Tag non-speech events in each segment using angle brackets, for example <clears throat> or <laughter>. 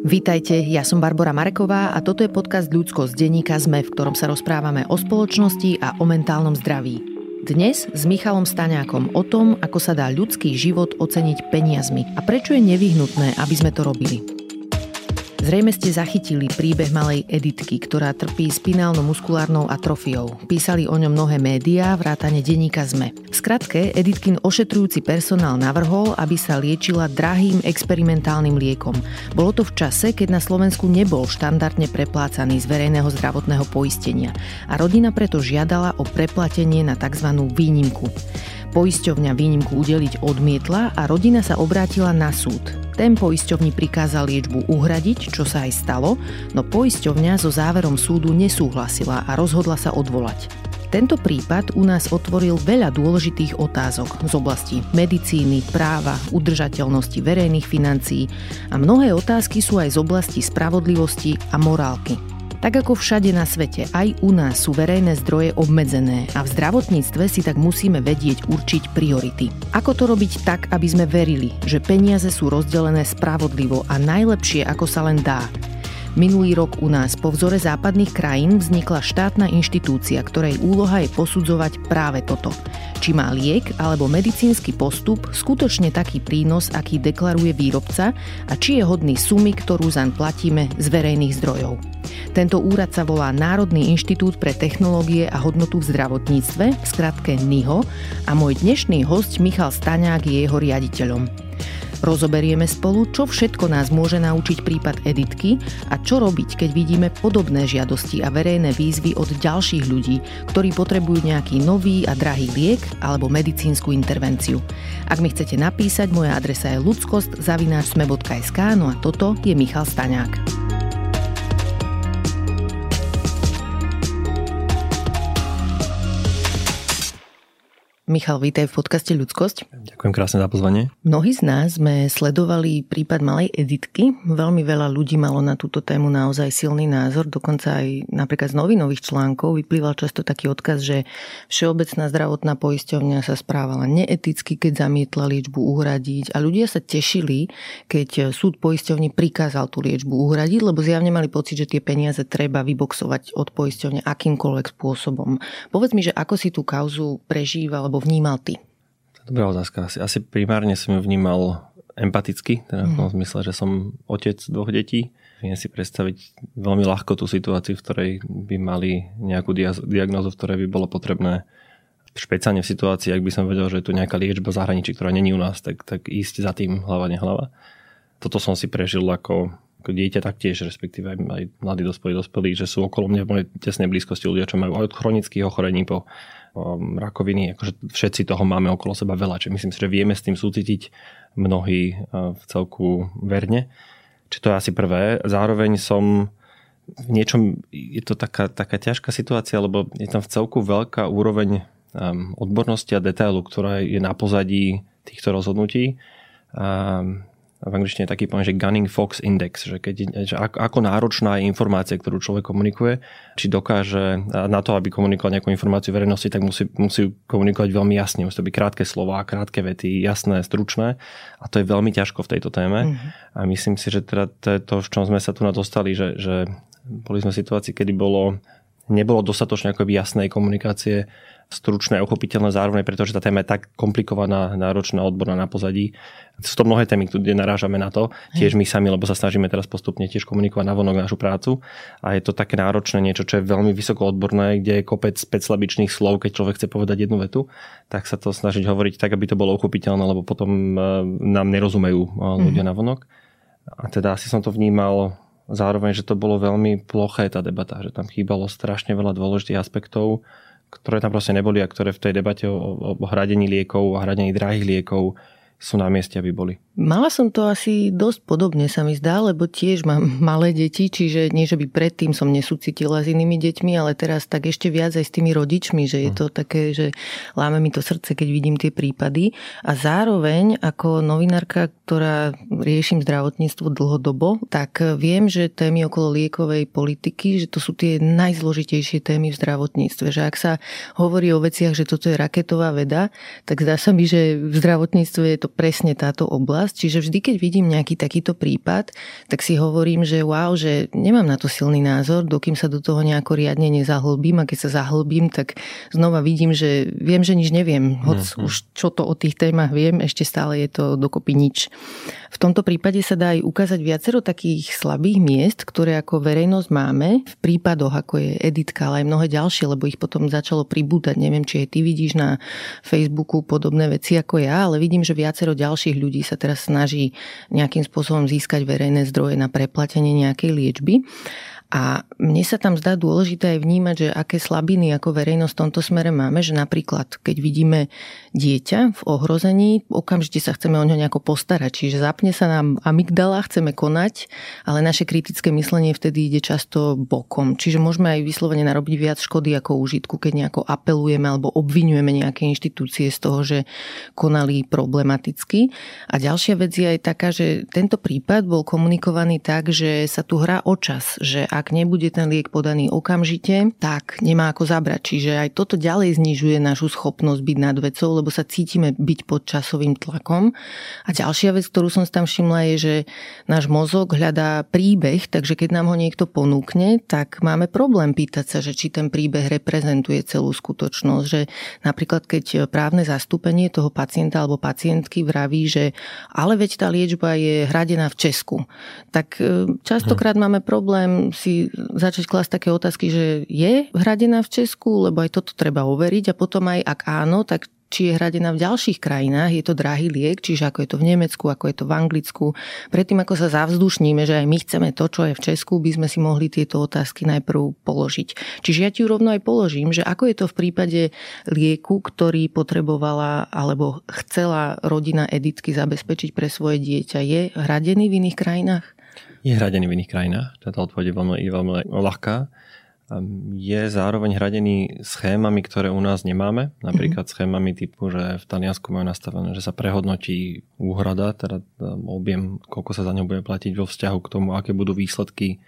Vítajte, ja som Barbara Mareková a toto je podcast Ľudsko z denníka ZME, v ktorom sa rozprávame o spoločnosti a o mentálnom zdraví. Dnes s Michalom Staňákom o tom, ako sa dá ľudský život oceniť peniazmi a prečo je nevyhnutné, aby sme to robili. Zrejme ste zachytili príbeh malej Editky, ktorá trpí spinálno-muskulárnou atrofiou. Písali o ňom mnohé médiá, vrátane denníka ZME. V skratke, Editkin ošetrujúci personál navrhol, aby sa liečila drahým experimentálnym liekom. Bolo to v čase, keď na Slovensku nebol štandardne preplácaný z verejného zdravotného poistenia a rodina preto žiadala o preplatenie na tzv. výnimku. Poisťovňa výnimku udeliť odmietla a rodina sa obrátila na súd. Ten poisťovni prikázal liečbu uhradiť, čo sa aj stalo, no poisťovňa so záverom súdu nesúhlasila a rozhodla sa odvolať. Tento prípad u nás otvoril veľa dôležitých otázok z oblasti medicíny, práva, udržateľnosti verejných financií a mnohé otázky sú aj z oblasti spravodlivosti a morálky. Tak ako všade na svete, aj u nás sú verejné zdroje obmedzené a v zdravotníctve si tak musíme vedieť určiť priority. Ako to robiť tak, aby sme verili, že peniaze sú rozdelené spravodlivo a najlepšie, ako sa len dá, Minulý rok u nás po vzore západných krajín vznikla štátna inštitúcia, ktorej úloha je posudzovať práve toto. Či má liek alebo medicínsky postup skutočne taký prínos, aký deklaruje výrobca a či je hodný sumy, ktorú zaň platíme z verejných zdrojov. Tento úrad sa volá Národný inštitút pre technológie a hodnotu v zdravotníctve, v skratke NIHO, a môj dnešný host Michal Staňák je jeho riaditeľom. Rozoberieme spolu, čo všetko nás môže naučiť prípad Editky a čo robiť, keď vidíme podobné žiadosti a verejné výzvy od ďalších ľudí, ktorí potrebujú nejaký nový a drahý liek alebo medicínsku intervenciu. Ak mi chcete napísať, moja adresa je ludskost.sme.sk no a toto je Michal Staňák. Michal, vítaj v podcaste Ľudskosť. Ďakujem krásne za pozvanie. Mnohí z nás sme sledovali prípad malej Editky. Veľmi veľa ľudí malo na túto tému naozaj silný názor. Dokonca aj napríklad z novinových článkov vyplýval často taký odkaz, že Všeobecná zdravotná poisťovňa sa správala neeticky, keď zamietla liečbu uhradiť. A ľudia sa tešili, keď súd poisťovni prikázal tú liečbu uhradiť, lebo zjavne mali pocit, že tie peniaze treba vyboxovať od poisťovne akýmkoľvek spôsobom. Povedz mi, že ako si tú kauzu prežíva, alebo vnímal ty? Dobrá otázka. Asi, asi primárne som ju vnímal empaticky, teda v tom mhm. zmysle, že som otec dvoch detí. Viem si predstaviť veľmi ľahko tú situáciu, v ktorej by mali nejakú diagnózu, v ktorej by bolo potrebné špeciálne v situácii, ak by som vedel, že je tu nejaká liečba v zahraničí, ktorá není u nás, tak, tak ísť za tým hlava nehlava. Toto som si prežil ako, ako dieťa taktiež, respektíve aj mladí dospelí dospelí, že sú okolo mňa v mojej tesnej blízkosti ľudia, čo majú od chronických ochorení po rakoviny, akože všetci toho máme okolo seba veľa, čiže myslím si, že vieme s tým súcitiť mnohí uh, v celku verne. Čiže to je asi prvé. Zároveň som v niečom, je to taká, taká ťažká situácia, lebo je tam v celku veľká úroveň um, odbornosti a detailu, ktorá je na pozadí týchto rozhodnutí. Um, v angličtine je taký pojem, že Gunning Fox Index, že, keď, že ako náročná je informácia, ktorú človek komunikuje, či dokáže na to, aby komunikoval nejakú informáciu verejnosti, tak musí, musí komunikovať veľmi jasne. Musí to byť krátke slova, krátke vety, jasné, stručné a to je veľmi ťažko v tejto téme. Mm-hmm. A myslím si, že teda to, v čom sme sa tu na dostali, že, že boli sme v situácii, kedy bolo nebolo dostatočne akoby jasnej komunikácie, stručné a uchopiteľné zároveň, pretože tá téma je tak komplikovaná, náročná, odborná na pozadí. Sú to mnohé témy, kde narážame na to, tiež my sami, lebo sa snažíme teraz postupne tiež komunikovať na vonok našu prácu a je to také náročné niečo, čo je veľmi vysoko odborné, kde je kopec specilabičných slov, keď človek chce povedať jednu vetu, tak sa to snažiť hovoriť tak, aby to bolo uchopiteľné, lebo potom e, nám nerozumejú e, ľudia mm-hmm. na vonok. A teda asi som to vnímal zároveň, že to bolo veľmi ploché tá debata, že tam chýbalo strašne veľa dôležitých aspektov, ktoré tam proste neboli a ktoré v tej debate o, o hradení liekov, o hradení drahých liekov sú na mieste, aby boli. Mala som to asi dosť podobne sa mi zdá, lebo tiež mám <laughs> malé deti, čiže nie, že by predtým som nesúcitila s inými deťmi, ale teraz tak ešte viac aj s tými rodičmi, že je hm. to také, že láme mi to srdce, keď vidím tie prípady. A zároveň ako novinárka, ktorá riešim zdravotníctvo dlhodobo, tak viem, že témy okolo liekovej politiky, že to sú tie najzložitejšie témy v zdravotníctve. Že ak sa hovorí o veciach, že toto je raketová veda, tak zdá sa mi, že v zdravotníctve je to to presne táto oblasť. Čiže vždy, keď vidím nejaký takýto prípad, tak si hovorím, že wow, že nemám na to silný názor, dokým sa do toho nejako riadne nezahlbím a keď sa zahlbím, tak znova vidím, že viem, že nič neviem. Hoď mm-hmm. už čo to o tých témach viem, ešte stále je to dokopy nič. V tomto prípade sa dá aj ukázať viacero takých slabých miest, ktoré ako verejnosť máme v prípadoch, ako je Editka, ale aj mnohé ďalšie, lebo ich potom začalo pribúdať. Neviem, či aj ty vidíš na Facebooku podobné veci ako ja, ale vidím, že viacero ďalších ľudí sa teraz snaží nejakým spôsobom získať verejné zdroje na preplatenie nejakej liečby. A mne sa tam zdá dôležité aj vnímať, že aké slabiny ako verejnosť v tomto smere máme, že napríklad, keď vidíme dieťa v ohrození, okamžite sa chceme o ňo nejako postarať. Čiže zapne sa nám amygdala, chceme konať, ale naše kritické myslenie vtedy ide často bokom. Čiže môžeme aj vyslovene narobiť viac škody ako užitku, keď nejako apelujeme alebo obvinujeme nejaké inštitúcie z toho, že konali problematicky. A ďalšia vec je aj taká, že tento prípad bol komunikovaný tak, že sa tu hrá o čas, že ak nebude ten liek podaný okamžite, tak nemá ako zabrať. Čiže aj toto ďalej znižuje našu schopnosť byť nad vecou, lebo sa cítime byť pod časovým tlakom. A ďalšia vec, ktorú som tam všimla, je, že náš mozog hľadá príbeh, takže keď nám ho niekto ponúkne, tak máme problém pýtať sa, že či ten príbeh reprezentuje celú skutočnosť. Že napríklad, keď právne zastúpenie toho pacienta alebo pacientky vraví, že ale veď tá liečba je hradená v Česku, tak e, častokrát hm. máme problém si si začať klásť také otázky, že je hradená v Česku, lebo aj toto treba overiť a potom aj ak áno, tak či je hradená v ďalších krajinách, je to drahý liek, čiže ako je to v Nemecku, ako je to v Anglicku. Predtým, ako sa zavzdušníme, že aj my chceme to, čo je v Česku, by sme si mohli tieto otázky najprv položiť. Čiže ja ti ju rovno aj položím, že ako je to v prípade lieku, ktorý potrebovala alebo chcela rodina Editky zabezpečiť pre svoje dieťa, je hradený v iných krajinách? Je hradený v iných krajinách, táto odpoveď je veľmi, veľmi ľahká. Je zároveň hradený schémami, ktoré u nás nemáme. Napríklad mm-hmm. schémami typu, že v Taliansku majú nastavené, že sa prehodnotí úhrada, teda objem, koľko sa za ňo bude platiť vo vzťahu k tomu, aké budú výsledky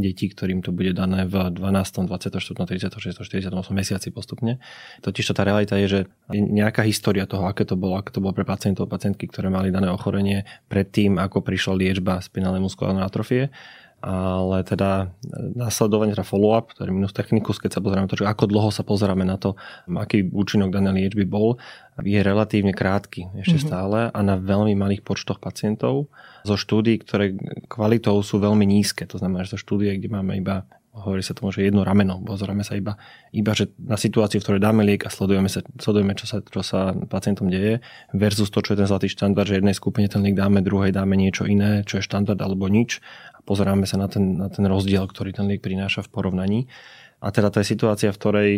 detí, ktorým to bude dané v 12., 24., 36., 48 mesiaci postupne. Totiž to tá realita je, že je nejaká história toho, aké to bolo, aké to bolo pre pacientov, pacientky, ktoré mali dané ochorenie predtým, ako prišla liečba spinálnej muskulárnej atrofie ale teda následovanie, teda follow-up, terminus technicus, keď sa pozrieme to, že ako dlho sa pozeráme na to, aký účinok danej liečby bol, je relatívne krátky ešte mm-hmm. stále a na veľmi malých počtoch pacientov zo štúdí, ktoré kvalitou sú veľmi nízke. To znamená, že zo štúdie, kde máme iba hovorí sa tomu, že jedno rameno. Pozeráme sa iba, iba že na situáciu, v ktorej dáme liek a sledujeme, sa, sledujeme čo, sa, čo sa pacientom deje versus to, čo je ten zlatý štandard, že jednej skupine ten liek dáme, druhej dáme niečo iné, čo je štandard alebo nič a pozeráme sa na ten, na ten rozdiel, ktorý ten liek prináša v porovnaní. A teda to je situácia, v ktorej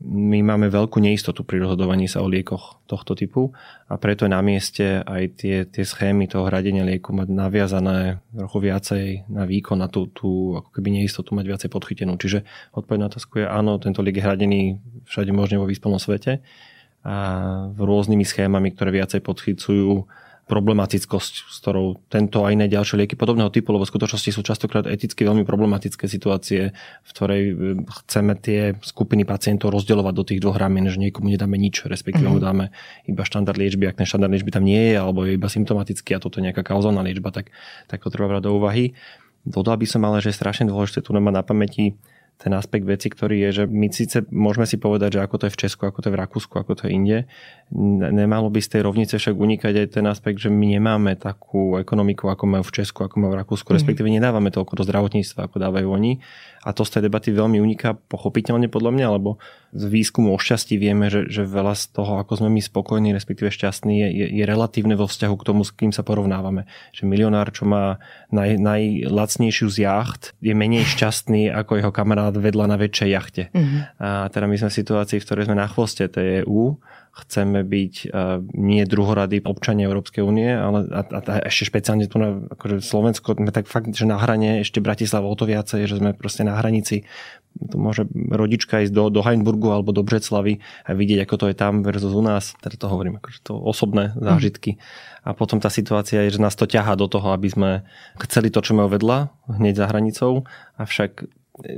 my máme veľkú neistotu pri rozhodovaní sa o liekoch tohto typu a preto je na mieste aj tie, tie schémy toho hradenia lieku mať naviazané trochu viacej na výkon, na tú, tú ako keby neistotu mať viacej podchytenú. Čiže odpoveď na otázku je áno, tento liek je hradený všade možne vo výspelnom svete a rôznymi schémami, ktoré viacej podchycujú problematickosť, s ktorou tento a iné ďalšie lieky podobného typu, lebo v skutočnosti sú častokrát eticky veľmi problematické situácie, v ktorej e, chceme tie skupiny pacientov rozdielovať do tých dvoch ramien, že niekomu nedáme nič, respektíve mm-hmm. mu dáme iba štandard liečby, ak ten štandard liečby tam nie je, alebo je iba symptomatický a toto je nejaká kauzálna liečba, tak, tak to treba brať do úvahy. Dodal by som ale, že je strašne dôležité tu mať na pamäti ten aspekt veci, ktorý je, že my síce môžeme si povedať, že ako to je v Česku, ako to je v Rakúsku, ako to je inde. Nemalo by z tej rovnice však unikať aj ten aspekt, že my nemáme takú ekonomiku, ako majú v Česku, ako majú v Rakúsku, mm. respektíve nedávame toľko do zdravotníctva, ako dávajú oni. A to z tej debaty veľmi uniká pochopiteľne podľa mňa, lebo z výskumu o šťastí vieme, že, že veľa z toho, ako sme my spokojní, respektíve šťastní, je, je, je relatívne vo vzťahu k tomu, s kým sa porovnávame. Že milionár, čo má naj, najlacnejšiu z jacht, je menej šťastný ako jeho kamarát vedľa na väčšej jachte. Mm-hmm. A teda my sme v situácii, v ktorej sme na chvoste tej EU chceme byť uh, nie druhoradí občania Európskej únie, ale a, a, a ešte špeciálne tu na akože Slovensko, sme tak fakt, že na hrane ešte Bratislava o to viacej, že sme proste na hranici to môže rodička ísť do, do Heinburgu alebo do Břeclavy a vidieť, ako to je tam versus u nás. Teda to hovorím, akože to osobné zážitky. Mm. A potom tá situácia je, že nás to ťahá do toho, aby sme chceli to, čo majú vedľa, hneď za hranicou, avšak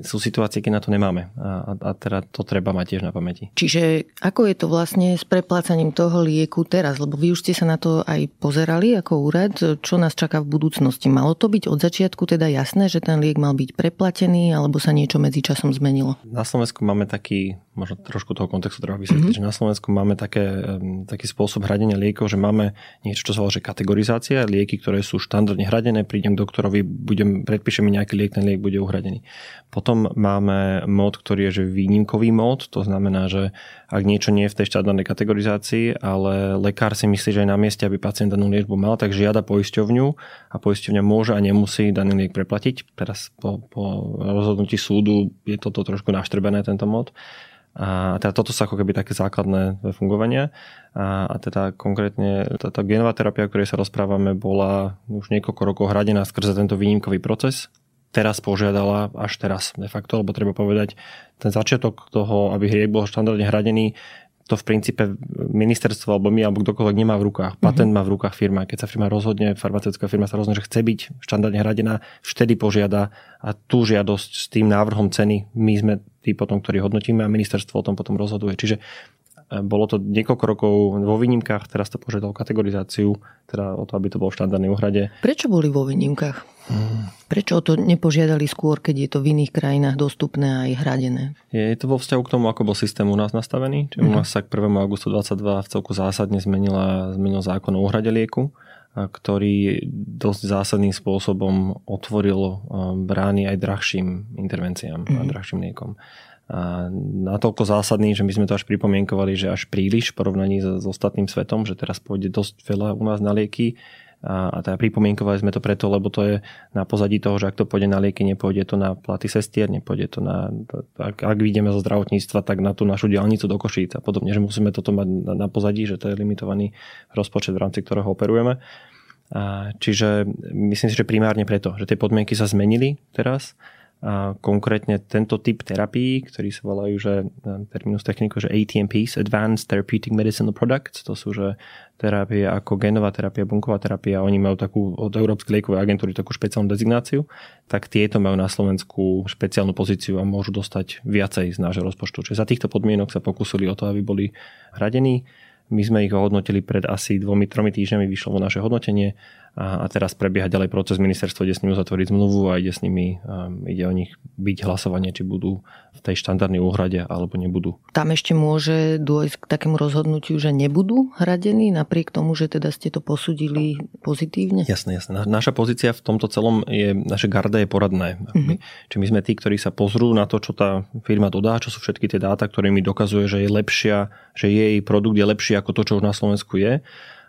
sú situácie, keď na to nemáme. A, a teda to treba mať tiež na pamäti. Čiže ako je to vlastne s preplácaním toho lieku teraz? Lebo vy už ste sa na to aj pozerali ako úrad. Čo nás čaká v budúcnosti? Malo to byť od začiatku teda jasné, že ten liek mal byť preplatený, alebo sa niečo medzi časom zmenilo? Na Slovensku máme taký, možno trošku toho kontextu treba vysvetliť, mm-hmm. že na Slovensku máme také, taký spôsob hradenia liekov, že máme niečo, čo sa volá, že kategorizácia, lieky, ktoré sú štandardne hradené, prídem k doktorovi, budem, predpíšem mi nejaký liek, ten liek bude uhradený. Potom máme mód, ktorý je že výnimkový mód, to znamená, že ak niečo nie je v tej štandardnej kategorizácii, ale lekár si myslí, že je na mieste, aby pacient danú liečbu mal, tak žiada poisťovňu a poisťovňa môže a nemusí daný liek preplatiť. Teraz po, po rozhodnutí súdu je toto trošku naštrbené, tento mód. A teda toto sú ako keby také základné fungovania. A, a teda konkrétne táto genová terapia, o ktorej sa rozprávame, bola už niekoľko rokov hradená skrze tento výnimkový proces, teraz požiadala až teraz de facto, lebo treba povedať, ten začiatok toho, aby hriek bol štandardne hradený, to v princípe ministerstvo alebo my alebo kdokoľvek nemá v rukách. Mhm. Patent má v rukách firma. Keď sa firma rozhodne, farmaceutická firma sa rozhodne, že chce byť štandardne hradená, vtedy požiada a tú žiadosť s tým návrhom ceny my sme tí potom, ktorí hodnotíme a ministerstvo o tom potom rozhoduje. Čiže bolo to niekoľko rokov vo výnimkách, teraz to požiadalo kategorizáciu, teda o to, aby to bolo v štandardnej úhrade. Prečo boli vo výnimkách? Hmm. Prečo to nepožiadali skôr, keď je to v iných krajinách dostupné a aj hradené? Je to vo vzťahu k tomu, ako bol systém u nás nastavený. Čiže mm. u mhm. nás sa k 1. augustu 22 v celku zásadne zmenila, zmenil zákon o úhrade lieku ktorý dosť zásadným spôsobom otvoril brány aj drahším intervenciám mm. a mhm. drahším liekom natoľko zásadný, že my sme to až pripomienkovali, že až príliš v porovnaní s, s ostatným svetom, že teraz pôjde dosť veľa u nás na lieky a, a teda pripomienkovali sme to preto, lebo to je na pozadí toho, že ak to pôjde na lieky, nepôjde to na platy sestier, nepôjde to na, ak, ak vidíme zo zdravotníctva, tak na tú našu diálnicu do Košíc a podobne, že musíme toto mať na, na pozadí, že to je limitovaný rozpočet, v rámci ktorého operujeme. A, čiže myslím si, že primárne preto, že tie podmienky sa zmenili teraz a konkrétne tento typ terapií, ktorí sa volajú, že e, terminus techniku, že ATMPs, Advanced Therapeutic Medicinal Products, to sú že terapie ako genová terapia, bunková terapia, oni majú takú od Európskej liekovej agentúry takú špeciálnu dezignáciu, tak tieto majú na Slovensku špeciálnu pozíciu a môžu dostať viacej z nášho rozpočtu. Čiže za týchto podmienok sa pokúsili o to, aby boli hradení. My sme ich ohodnotili pred asi dvomi, tromi týždňami, vyšlo vo naše hodnotenie a, a teraz prebieha ďalej proces ministerstvo, ide s nimi uzatvoriť zmluvu a ide s nimi, um, ide o nich byť hlasovanie, či budú v tej štandardnej úhrade alebo nebudú. Tam ešte môže dôjsť k takému rozhodnutiu, že nebudú hradení, napriek tomu, že teda ste to posudili pozitívne? Jasné, jasné. Naša pozícia v tomto celom je, naše garda je poradné. Mm-hmm. Či my sme tí, ktorí sa pozrú na to, čo tá firma dodá, čo sú všetky tie dáta, ktoré mi dokazuje, že je lepšia, že jej produkt je lepší ako to, čo už na Slovensku je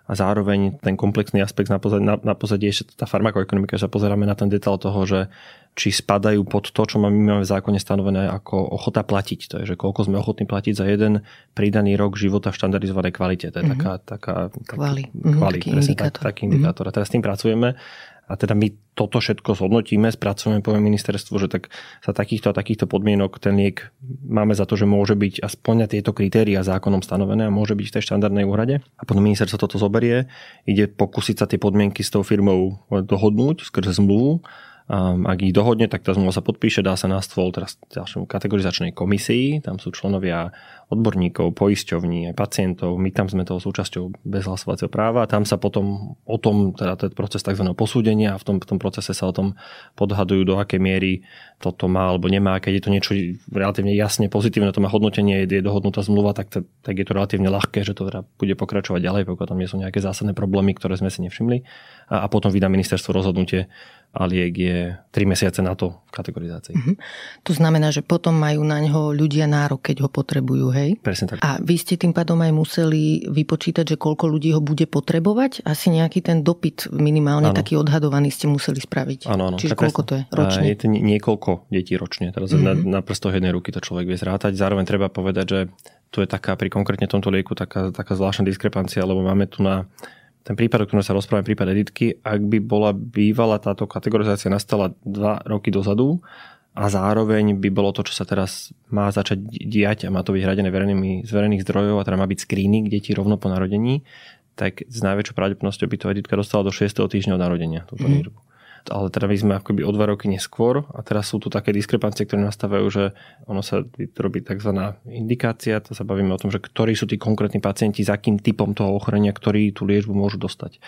a zároveň ten komplexný aspekt na pozadí, na, na pozadí ešte tá farmakoekonomika, že pozeráme na ten detail toho, že či spadajú pod to, čo my máme v zákone stanovené ako ochota platiť. To je, že koľko sme ochotní platiť za jeden pridaný rok života v štandardizovanej kvalite. To je mm-hmm. taká, taká, kvali, mm-hmm, kvali taký indikátor. Tak, taký indikátor. Mm-hmm. A teraz s tým pracujeme a teda my toto všetko zhodnotíme, spracujeme, poviem ministerstvu, že tak za takýchto a takýchto podmienok ten liek máme za to, že môže byť a splňa tieto kritéria zákonom stanovené a môže byť v tej štandardnej úrade. A potom ministerstvo toto zoberie, ide pokúsiť sa tie podmienky s tou firmou dohodnúť skrze zmluvu Um, ak ich dohodne, tak tá zmluva sa podpíše, dá sa na stôl teraz ďalšiemu kategorizačnej komisii, tam sú členovia odborníkov, poisťovní, aj pacientov, my tam sme toho súčasťou bez hlasovacieho práva tam sa potom o tom, teda ten proces tzv. posúdenia a v tom, v tom procese sa o tom podhadujú, do akej miery toto má alebo nemá. Keď je to niečo relatívne jasne pozitívne, to má hodnotenie, je dohodnutá zmluva, tak, to, tak je to relatívne ľahké, že to teda bude pokračovať ďalej, pokiaľ tam nie sú nejaké zásadné problémy, ktoré sme si nevšimli. A, a potom vydá ministerstvo rozhodnutie, a liek je 3 mesiace na to v kategorizácii. Mm-hmm. To znamená, že potom majú na ňo ľudia nárok, keď ho potrebujú, hej? Presne tak. A vy ste tým pádom aj museli vypočítať, že koľko ľudí ho bude potrebovať? Asi nejaký ten dopyt minimálne ano. taký odhadovaný ste museli spraviť. Áno, áno. Čiže koľko to je ročne? Je to niekoľko detí ročne. Teraz mm-hmm. na, na prstoch jednej ruky to človek vie zrátať. Zároveň treba povedať, že tu je taká pri konkrétne tomto lieku taká, taká zvláštna diskrepancia, lebo máme tu na ten prípad, o ktorom sa rozprávame, prípad editky, ak by bola bývala táto kategorizácia nastala dva roky dozadu a zároveň by bolo to, čo sa teraz má začať diať a má to byť hradené verejnými, z verejných zdrojov a teda má byť screening detí rovno po narodení, tak s najväčšou pravdepodobnosťou by to editka dostala do 6. týždňa od narodenia túto mm. liečbu. ale teda my sme akoby o dva roky neskôr a teraz sú tu také diskrepancie, ktoré nastávajú, že ono sa robí tzv. indikácia, to sa bavíme o tom, že ktorí sú tí konkrétni pacienti, za akým typom toho ochorenia, ktorí tú liečbu môžu dostať.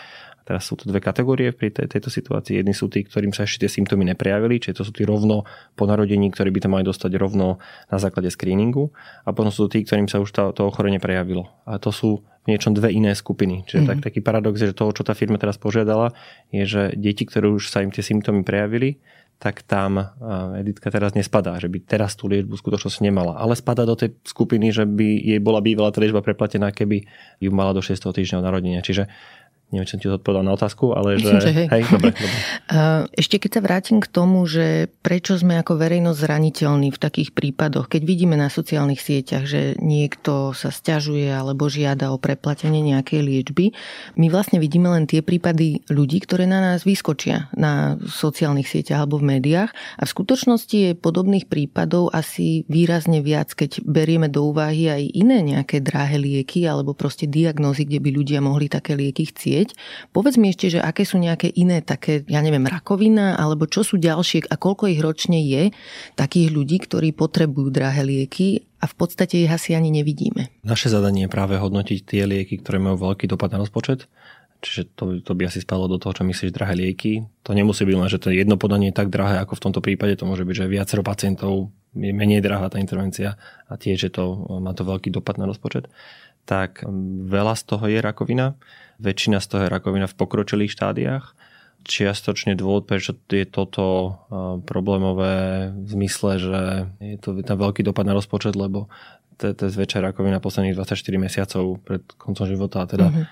Teraz sú to dve kategórie pri tej, tejto situácii. Jedni sú tí, ktorým sa ešte tie symptómy neprejavili, čiže to sú tí rovno po narodení, ktorí by to mali dostať rovno na základe screeningu. A potom sú tí, ktorým sa už to, to ochorenie prejavilo. A to sú v niečom dve iné skupiny. Čiže mm. tak, taký paradox je, že toho, čo tá firma teraz požiadala, je, že deti, ktoré už sa im tie symptómy prejavili, tak tam Editka teraz nespadá, že by teraz tú liečbu skutočnosť nemala. Ale spadá do tej skupiny, že by jej bola bývala tá liečba preplatená, keby ju mala do 6. týždňa narodenia. Čiže Neviem, či som ti odpovedal na otázku, ale Myslím, <laughs> že... že hej. hej dobre, <laughs> dobre. Ešte keď sa vrátim k tomu, že prečo sme ako verejnosť zraniteľní v takých prípadoch, keď vidíme na sociálnych sieťach, že niekto sa stiažuje alebo žiada o preplatenie nejakej liečby, my vlastne vidíme len tie prípady ľudí, ktoré na nás vyskočia na sociálnych sieťach alebo v médiách a v skutočnosti je podobných prípadov asi výrazne viac, keď berieme do úvahy aj iné nejaké drahé lieky alebo proste diagnózy, kde by ľudia mohli také lieky chcieť vedieť. Povedz mi ešte, že aké sú nejaké iné také, ja neviem, rakovina, alebo čo sú ďalšie a koľko ich ročne je takých ľudí, ktorí potrebujú drahé lieky a v podstate ich asi ani nevidíme. Naše zadanie je práve hodnotiť tie lieky, ktoré majú veľký dopad na rozpočet. Čiže to, to by asi spalo do toho, čo myslíš, drahé lieky. To nemusí byť len, že to jedno podanie je tak drahé, ako v tomto prípade. To môže byť, že viacero pacientov je menej drahá tá intervencia a tiež, že to má to veľký dopad na rozpočet. Tak veľa z toho je rakovina. Väčšina z toho je rakovina v pokročilých štádiách. Čiastočne dôvod, prečo je toto problémové v zmysle, že je to tam veľký dopad na rozpočet, lebo to, to je zväčša rakovina posledných 24 mesiacov pred koncom života a teda mm-hmm.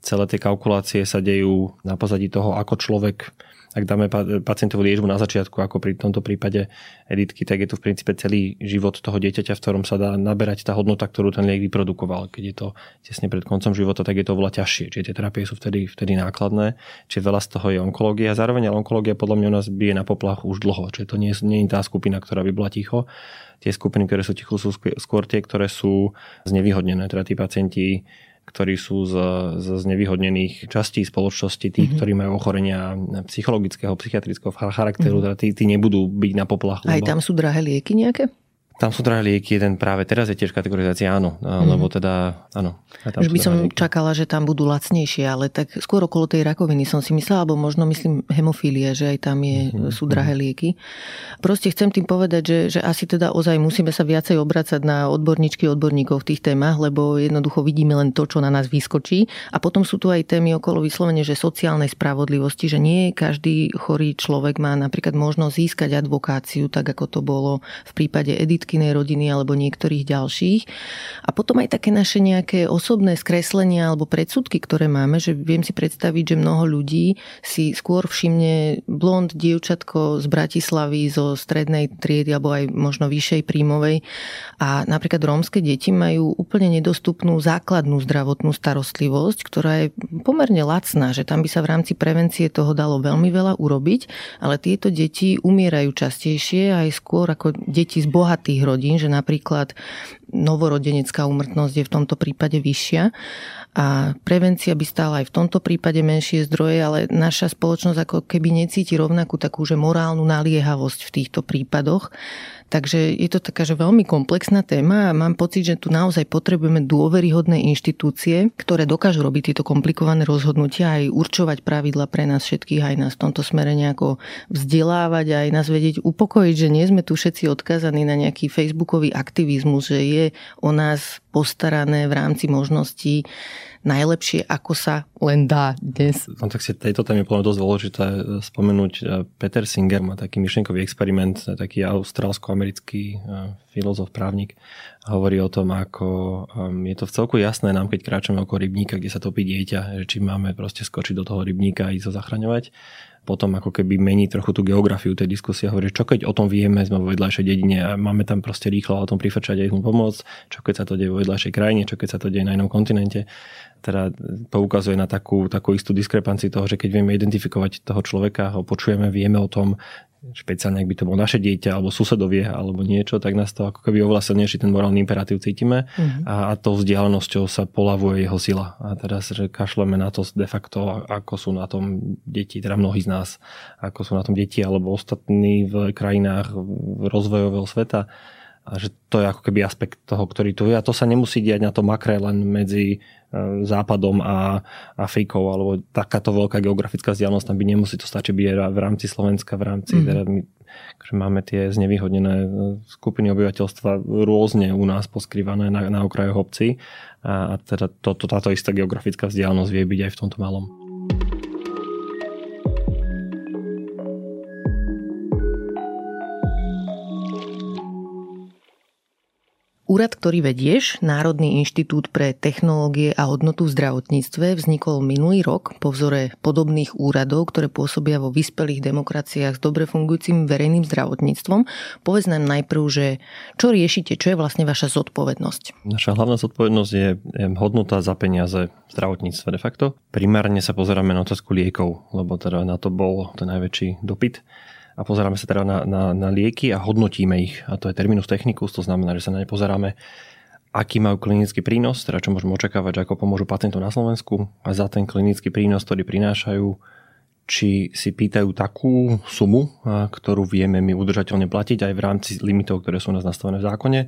celé tie kalkulácie sa dejú na pozadí toho, ako človek ak dáme pacientovú liečbu na začiatku, ako pri tomto prípade editky, tak je to v princípe celý život toho dieťaťa, v ktorom sa dá naberať tá hodnota, ktorú ten liek vyprodukoval. Keď je to tesne pred koncom života, tak je to oveľa ťažšie. Čiže tie terapie sú vtedy, vtedy nákladné. Čiže veľa z toho je onkológia. Zároveň onkológia podľa mňa u nás bije na poplach už dlho. Čiže to nie, nie je tá skupina, ktorá by bola ticho. Tie skupiny, ktoré sú ticho, sú skôr tie, ktoré sú znevýhodnené. Teda tí pacienti ktorí sú z, z znevýhodnených častí spoločnosti, tí, mm-hmm. ktorí majú ochorenia psychologického, psychiatrického charakteru, mm-hmm. teda tí, tí nebudú byť na poplachu. Aj tam sú drahé lieky nejaké? Tam sú drahé lieky, ten práve teraz je tiež kategorizácia áno, mm. lebo teda áno. Už by som lieky. čakala, že tam budú lacnejšie, ale tak skôr okolo tej rakoviny som si myslela, alebo možno myslím hemofília, že aj tam je, mm. sú drahé lieky. Proste chcem tým povedať, že, že asi teda ozaj musíme sa viacej obracať na odborníčky odborníkov v tých témach, lebo jednoducho vidíme len to, čo na nás vyskočí. A potom sú tu aj témy okolo vyslovene, že sociálnej spravodlivosti, že nie každý chorý človek má napríklad možnosť získať advokáciu, tak ako to bolo v prípade Edith Editkinej rodiny alebo niektorých ďalších. A potom aj také naše nejaké osobné skreslenia alebo predsudky, ktoré máme, že viem si predstaviť, že mnoho ľudí si skôr všimne blond dievčatko z Bratislavy, zo strednej triedy alebo aj možno vyššej príjmovej. A napríklad rómske deti majú úplne nedostupnú základnú zdravotnú starostlivosť, ktorá je pomerne lacná, že tam by sa v rámci prevencie toho dalo veľmi veľa urobiť, ale tieto deti umierajú častejšie aj skôr ako deti z bohatých tých rodín, že napríklad novorodenecká úmrtnosť je v tomto prípade vyššia a prevencia by stála aj v tomto prípade menšie zdroje, ale naša spoločnosť ako keby necíti rovnakú takú, že morálnu naliehavosť v týchto prípadoch. Takže je to taká, že veľmi komplexná téma a mám pocit, že tu naozaj potrebujeme dôveryhodné inštitúcie, ktoré dokážu robiť tieto komplikované rozhodnutia aj určovať pravidla pre nás všetkých, aj nás v tomto smere nejako vzdelávať, aj nás vedieť upokojiť, že nie sme tu všetci odkazaní na nejaký facebookový aktivizmus, že je o nás postarané v rámci možností najlepšie, ako sa len dá dnes. V kontexte tejto témy je podľa dosť dôležité spomenúť e, Peter Singer, má taký myšlenkový experiment, taký austrálsko-americký filozof, právnik, hovorí o tom, ako um, je to v celku jasné nám, keď kráčame okolo rybníka, kde sa topí dieťa, že či máme proste skočiť do toho rybníka a ísť ho zachraňovať potom ako keby mení trochu tú geografiu tej diskusie. Hovorí, čo keď o tom vieme, sme vo vedľajšej dedine a máme tam proste rýchlo o tom prifrčať a mu pomôcť, čo keď sa to deje vo vedľajšej krajine, čo keď sa to deje na inom kontinente. Teda poukazuje na takú, takú istú diskrepanciu toho, že keď vieme identifikovať toho človeka, ho počujeme, vieme o tom, špeciálne ak by to bolo naše dieťa alebo susedovie alebo niečo, tak nás to ako keby oveľa silnejší ten morálny imperatív cítime mm-hmm. a, a tou vzdialenosťou sa polavuje jeho sila. A teraz, že kašleme na to de facto, ako sú na tom deti, teda mnohí z nás, ako sú na tom deti alebo ostatní v krajinách rozvojového sveta, a že to je ako keby aspekt toho, ktorý tu je. A to sa nemusí diať na tom makre len medzi e, Západom a Afrikou, alebo takáto veľká geografická vzdialenosť tam by nemusí to stačiť byť v rámci Slovenska, v rámci, mm. teda my, že máme tie znevýhodnené e, skupiny obyvateľstva rôzne u nás poskrývané na, na okrajoch obcí a, a teda to, to, táto istá geografická vzdialenosť vie byť aj v tomto malom. Úrad, ktorý vedieš, Národný inštitút pre technológie a hodnotu v zdravotníctve, vznikol minulý rok po vzore podobných úradov, ktoré pôsobia vo vyspelých demokraciách s dobre fungujúcim verejným zdravotníctvom. Povedz nám najprv, že čo riešite, čo je vlastne vaša zodpovednosť? Naša hlavná zodpovednosť je hodnota za peniaze v zdravotníctve de facto. Primárne sa pozeráme na otázku liekov, lebo teda na to bol ten najväčší dopyt a pozeráme sa teda na, na, na lieky a hodnotíme ich. A to je terminus technicus, to znamená, že sa na ne pozeráme, aký majú klinický prínos, teda čo môžeme očakávať, ako pomôžu pacientom na Slovensku a za ten klinický prínos, ktorý prinášajú, či si pýtajú takú sumu, ktorú vieme my udržateľne platiť aj v rámci limitov, ktoré sú u nás nastavené v zákone.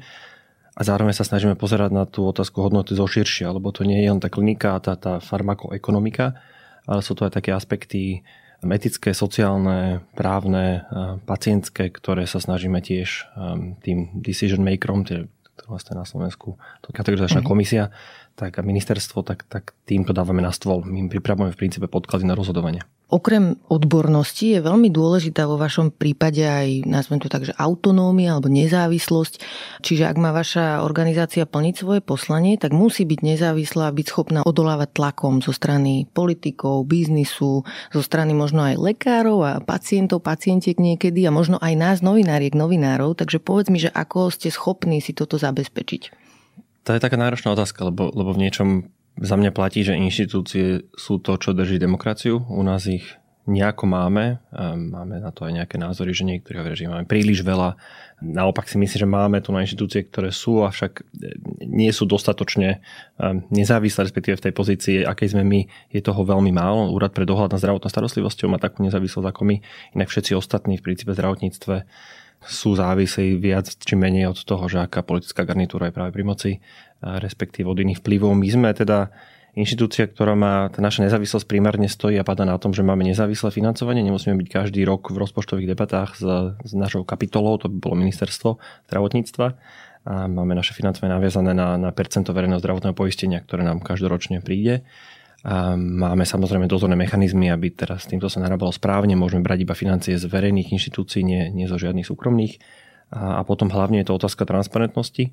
A zároveň sa snažíme pozerať na tú otázku hodnoty zo širšie, lebo to nie je len tá klinika, tá, tá farmakoekonomika, ale sú to aj také aspekty etické, sociálne, právne, pacientské, ktoré sa snažíme tiež tým decision makerom, to vlastne na Slovensku to kategorizačná mm-hmm. komisia, tak a ministerstvo, tak, tak týmto dávame na stôl. My pripravujeme v princípe podklady na rozhodovanie. Okrem odbornosti je veľmi dôležitá vo vašom prípade aj, nazvem to tak, že autonómia alebo nezávislosť. Čiže ak má vaša organizácia plniť svoje poslanie, tak musí byť nezávislá a byť schopná odolávať tlakom zo strany politikov, biznisu, zo strany možno aj lekárov a pacientov, pacientiek niekedy a možno aj nás, novináriek, novinárov. Takže povedz mi, že ako ste schopní si toto zabezpečiť. To je taká náročná otázka, lebo, lebo v niečom za mňa platí, že inštitúcie sú to, čo drží demokraciu. U nás ich nejako máme. Máme na to aj nejaké názory, že niektorí hovoria, že máme príliš veľa. Naopak si myslím, že máme tu na inštitúcie, ktoré sú, avšak nie sú dostatočne nezávislé, respektíve v tej pozícii, akej sme my, je toho veľmi málo. Úrad pre dohľad na zdravotnou starostlivosťou má takú nezávislosť ako my, inak všetci ostatní v princípe zdravotníctve sú závislí viac či menej od toho, že aká politická garnitúra je práve pri moci respektíve od iných vplyvov. My sme teda inštitúcia, ktorá má, tá naša nezávislosť primárne stojí a padá na tom, že máme nezávislé financovanie. Nemusíme byť každý rok v rozpočtových debatách s, s našou kapitolou, to by bolo ministerstvo zdravotníctva. A máme naše financovanie naviazané na, na percento verejného zdravotného poistenia, ktoré nám každoročne príde. Máme samozrejme dozorné mechanizmy, aby teraz týmto sa narábalo správne. Môžeme brať iba financie z verejných inštitúcií, nie, nie zo žiadnych súkromných. A, a potom hlavne je to otázka transparentnosti.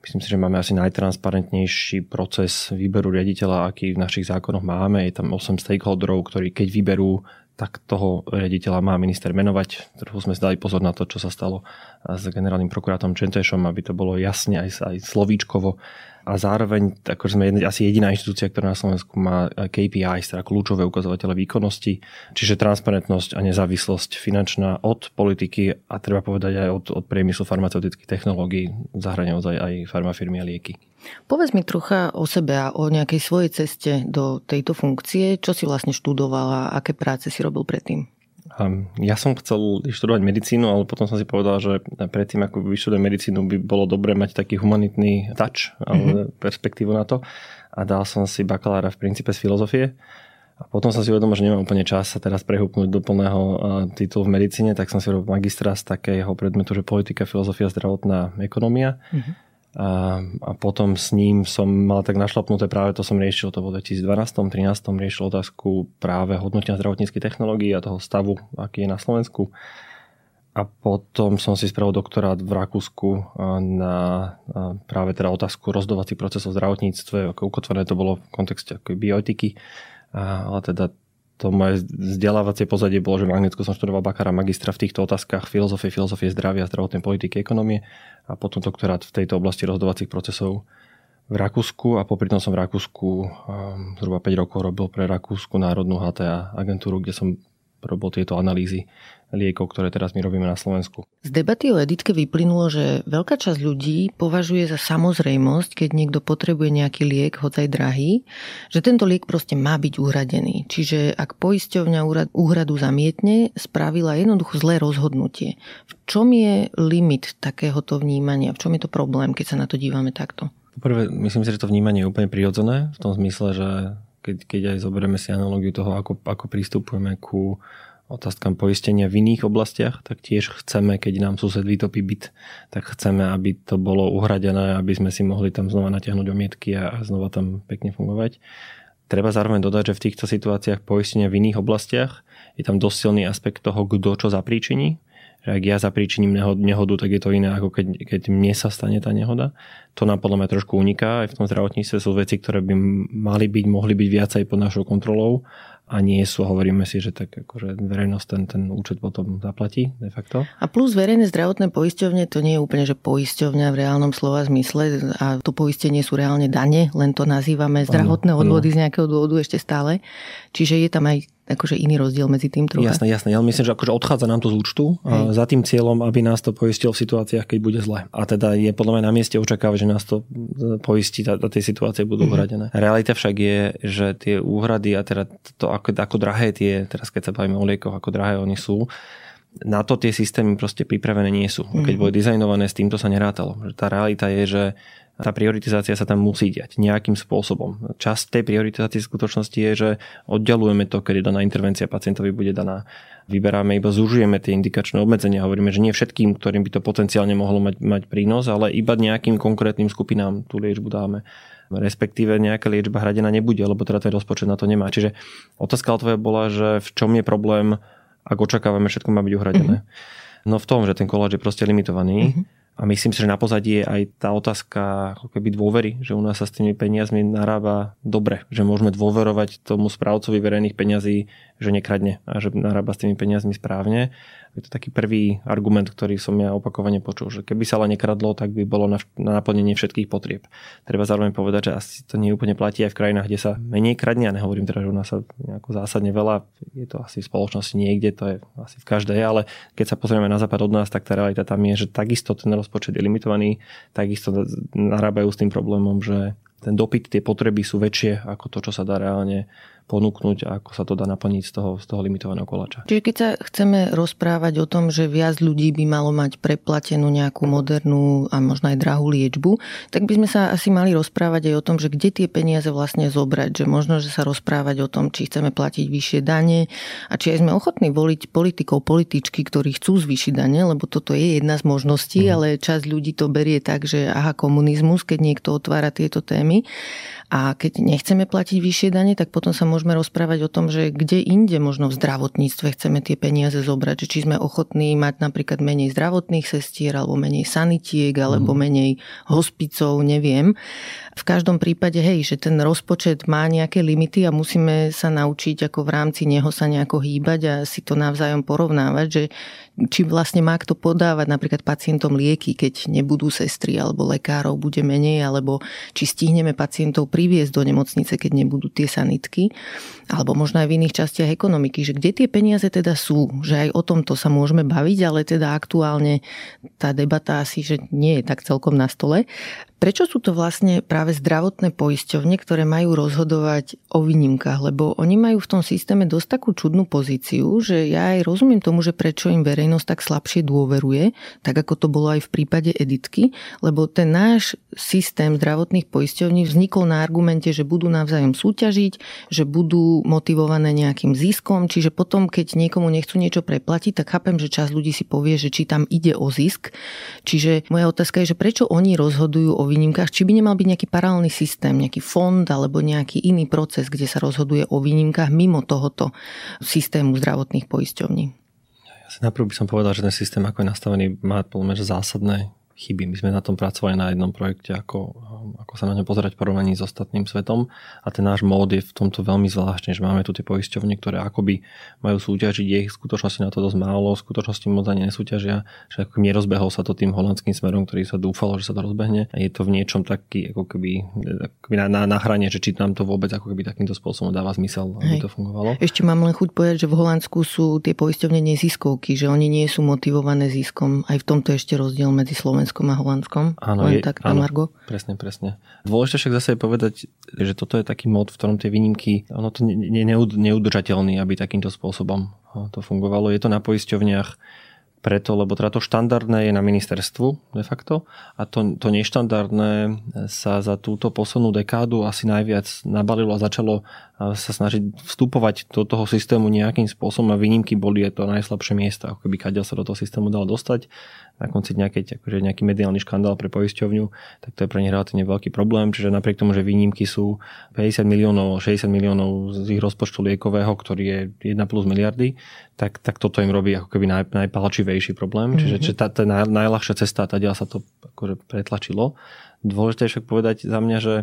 Myslím si, že máme asi najtransparentnejší proces výberu riaditeľa, aký v našich zákonoch máme. Je tam 8 stakeholderov, ktorí keď vyberú, tak toho riaditeľa má minister menovať. Trochu sme zdali pozor na to, čo sa stalo s generálnym prokurátom Čentešom, aby to bolo jasne aj, aj slovíčkovo a zároveň ako sme asi jediná inštitúcia, ktorá na Slovensku má KPI, teda kľúčové ukazovatele výkonnosti, čiže transparentnosť a nezávislosť finančná od politiky a treba povedať aj od, od priemyslu farmaceutických technológií, zahrania aj, aj farmafirmy a lieky. Povedz mi trocha o sebe a o nejakej svojej ceste do tejto funkcie. Čo si vlastne študovala, aké práce si robil predtým? Ja som chcel študovať medicínu, ale potom som si povedal, že predtým, ako vyštudujem medicínu, by bolo dobré mať taký humanitný touch, mm-hmm. perspektívu na to. A dal som si bakalára v princípe z filozofie. A potom som si uvedomil, že nemám úplne čas sa teraz prehúpnúť do plného titulu v medicíne, tak som si robil magistra z takého predmetu, že politika, filozofia, zdravotná ekonomia. Mm-hmm a, a potom s ním som mal tak našlapnuté práve to som riešil, to v 2012 2013 riešil otázku práve hodnotenia zdravotníckých technológií a toho stavu, aký je na Slovensku. A potom som si spravil doktorát v Rakúsku na práve teda otázku rozdovacích procesov v zdravotníctve, ako ukotvené to bolo v kontexte bioetiky, ale teda to moje vzdelávacie pozadie bolo, že v Anglicku som študoval bakára magistra v týchto otázkach filozofie, filozofie zdravia, zdravotnej politiky, ekonomie a potom doktorát v tejto oblasti rozhodovacích procesov v Rakúsku a popri tom som v Rakúsku um, zhruba 5 rokov robil pre Rakúsku národnú HTA agentúru, kde som robil tieto analýzy liekov, ktoré teraz my robíme na Slovensku. Z debaty o editke vyplynulo, že veľká časť ľudí považuje za samozrejmosť, keď niekto potrebuje nejaký liek, hoď aj drahý, že tento liek proste má byť uhradený. Čiže ak poisťovňa úhradu zamietne, spravila jednoducho zlé rozhodnutie. V čom je limit takéhoto vnímania? V čom je to problém, keď sa na to dívame takto? Poprvé, myslím si, že to vnímanie je úplne prirodzené, v tom zmysle, že keď, keď aj zoberieme si analogiu toho, ako, ako pristupujeme ku otázkam poistenia v iných oblastiach, tak tiež chceme, keď nám sused vytopí byt, tak chceme, aby to bolo uhradené, aby sme si mohli tam znova natiahnuť omietky a, znova tam pekne fungovať. Treba zároveň dodať, že v týchto situáciách poistenia v iných oblastiach je tam dosť silný aspekt toho, kto čo zapríčiní. Že ak ja zapríčiním nehodu, tak je to iné, ako keď, keď mne sa stane tá nehoda. To nám podľa mňa trošku uniká. Aj v tom zdravotníctve sú veci, ktoré by mali byť, mohli byť viacej pod našou kontrolou a nie sú, hovoríme si, že tak akože verejnosť ten, ten účet potom zaplatí de facto. A plus verejné zdravotné poisťovne, to nie je úplne, že poisťovňa v reálnom slova zmysle a to poistenie sú reálne dane, len to nazývame zdravotné odvody z nejakého dôvodu ešte stále. Čiže je tam aj akože iný rozdiel medzi tým trocha. Jasné, jasné. Ja myslím, že akože odchádza nám to z účtu Hej. za tým cieľom, aby nás to poistilo v situáciách, keď bude zle. A teda je podľa mňa na mieste očakávať, že nás to poistí a tie situácie budú mm-hmm. uhradené. Realita však je, že tie úhrady a teda to, ako, ako drahé tie, teraz keď sa bavíme o liekoch, ako drahé oni sú, na to tie systémy proste pripravené nie sú. Keď mhm. boli dizajnované, s týmto sa nerátalo. Tá realita je, že tá prioritizácia sa tam musí diať nejakým spôsobom. Časť tej prioritizácie skutočnosti je, že oddelujeme to, kedy daná intervencia pacientovi bude daná. Vyberáme iba, zužujeme tie indikačné obmedzenia. Hovoríme, že nie všetkým, ktorým by to potenciálne mohlo mať, mať prínos, ale iba nejakým konkrétnym skupinám tú liečbu dáme respektíve nejaká liečba hradená nebude, lebo teda ten rozpočet na to nemá. Čiže otázka tvoja bola, že v čom je problém, ak očakávame všetko má byť uhradené. Mm-hmm. No v tom, že ten koláč je proste limitovaný. Mm-hmm a myslím si, že na pozadí je aj tá otázka ako keby dôvery, že u nás sa s tými peniazmi narába dobre, že môžeme dôverovať tomu správcovi verejných peňazí, že nekradne a že narába s tými peniazmi správne. Je to taký prvý argument, ktorý som ja opakovane počul, že keby sa ale nekradlo, tak by bolo na, na naplnenie všetkých potrieb. Treba zároveň povedať, že asi to nie úplne platí aj v krajinách, kde sa menej kradne. Ja nehovorím teda, že u nás sa nejako zásadne veľa, je to asi v spoločnosti niekde, to je asi v každej, ale keď sa pozrieme na západ od nás, tak tá realita tam je, že takisto ten rozpočet je limitovaný, takisto narábajú s tým problémom, že ten dopyt, tie potreby sú väčšie ako to, čo sa dá reálne ponúknuť a ako sa to dá naplniť z toho, z toho limitovaného koláča. Čiže keď sa chceme rozprávať o tom, že viac ľudí by malo mať preplatenú nejakú modernú a možno aj drahú liečbu, tak by sme sa asi mali rozprávať aj o tom, že kde tie peniaze vlastne zobrať. Že možno, že sa rozprávať o tom, či chceme platiť vyššie dane a či aj sme ochotní voliť politikov, političky, ktorí chcú zvýšiť dane, lebo toto je jedna z možností, mm. ale časť ľudí to berie tak, že aha, komunizmus, keď niekto otvára tieto témy. A keď nechceme platiť vyššie dane, tak potom sa môžeme rozprávať o tom, že kde inde možno v zdravotníctve chceme tie peniaze zobrať. Že či sme ochotní mať napríklad menej zdravotných sestier, alebo menej sanitiek, alebo mhm. menej hospicov, neviem. V každom prípade, hej, že ten rozpočet má nejaké limity a musíme sa naučiť ako v rámci neho sa nejako hýbať a si to navzájom porovnávať, že či vlastne má kto podávať napríklad pacientom lieky, keď nebudú sestry alebo lekárov bude menej, alebo či stihneme pacientov priviesť do nemocnice, keď nebudú tie sanitky, alebo možno aj v iných častiach ekonomiky, že kde tie peniaze teda sú, že aj o tomto sa môžeme baviť, ale teda aktuálne tá debata asi, že nie je tak celkom na stole. Prečo sú to vlastne práve zdravotné poisťovne, ktoré majú rozhodovať o výnimkách? Lebo oni majú v tom systéme dosť takú čudnú pozíciu, že ja aj rozumiem tomu, že prečo im verejnosť tak slabšie dôveruje, tak ako to bolo aj v prípade Editky, lebo ten náš systém zdravotných poisťovní vznikol na argumente, že budú navzájom súťažiť, že budú motivované nejakým ziskom, čiže potom, keď niekomu nechcú niečo preplatiť, tak chápem, že čas ľudí si povie, že či tam ide o zisk. Čiže moja otázka je, že prečo oni rozhodujú o výnimkách, či by nemal byť nejaký paralelný systém, nejaký fond alebo nejaký iný proces, kde sa rozhoduje o výnimkách mimo tohoto systému zdravotných poisťovní. Ja si najprv by som povedal, že ten systém ako je nastavený má podľa zásadné chyby. My sme na tom pracovali na jednom projekte ako ako sa na ňo pozerať v porovnaní s ostatným svetom. A ten náš mód je v tomto veľmi zvláštny, že máme tu tie poisťovne, ktoré akoby majú súťažiť, je ich v skutočnosti na to dosť málo, v skutočnosti moc ani nesúťažia, že ako nerozbehol sa to tým holandským smerom, ktorý sa dúfalo, že sa to rozbehne. A je to v niečom taký, ako keby, ako na, na, na hrane, že či nám to vôbec ako keby takýmto spôsobom dáva zmysel, aby Hej. to fungovalo. Ešte mám len chuť povedať, že v Holandsku sú tie poisťovne neziskovky, že oni nie sú motivované ziskom. Aj v tomto ešte rozdiel medzi Slovenskom a Holandskom. Áno, je, tak áno, Margo. Presne, presne. Dôležité však zase je povedať, že toto je taký mod, v ktorom tie výnimky, ono to nie je neudržateľný, aby takýmto spôsobom to fungovalo. Je to na poisťovniach preto, lebo teda to štandardné je na ministerstvu de facto a to, to neštandardné sa za túto poslednú dekádu asi najviac nabalilo a začalo sa snažiť vstupovať do toho systému nejakým spôsobom a výnimky boli to najslabšie miesta, ako keby kadeľ sa do toho systému dal dostať. Na konci nejaký, akože nejaký mediálny škandál pre poisťovňu, tak to je pre nich relatívne veľký problém. Čiže napriek tomu, že výnimky sú 50 miliónov, 60 miliónov z ich rozpočtu liekového, ktorý je 1 plus miliardy, tak, tak toto im robí ako keby naj, najpalčivejší problém. Mm-hmm. Čiže, čiže tá, tá naj, najľahšia cesta, tá sa to akože pretlačilo. Dôležité je však povedať za mňa, že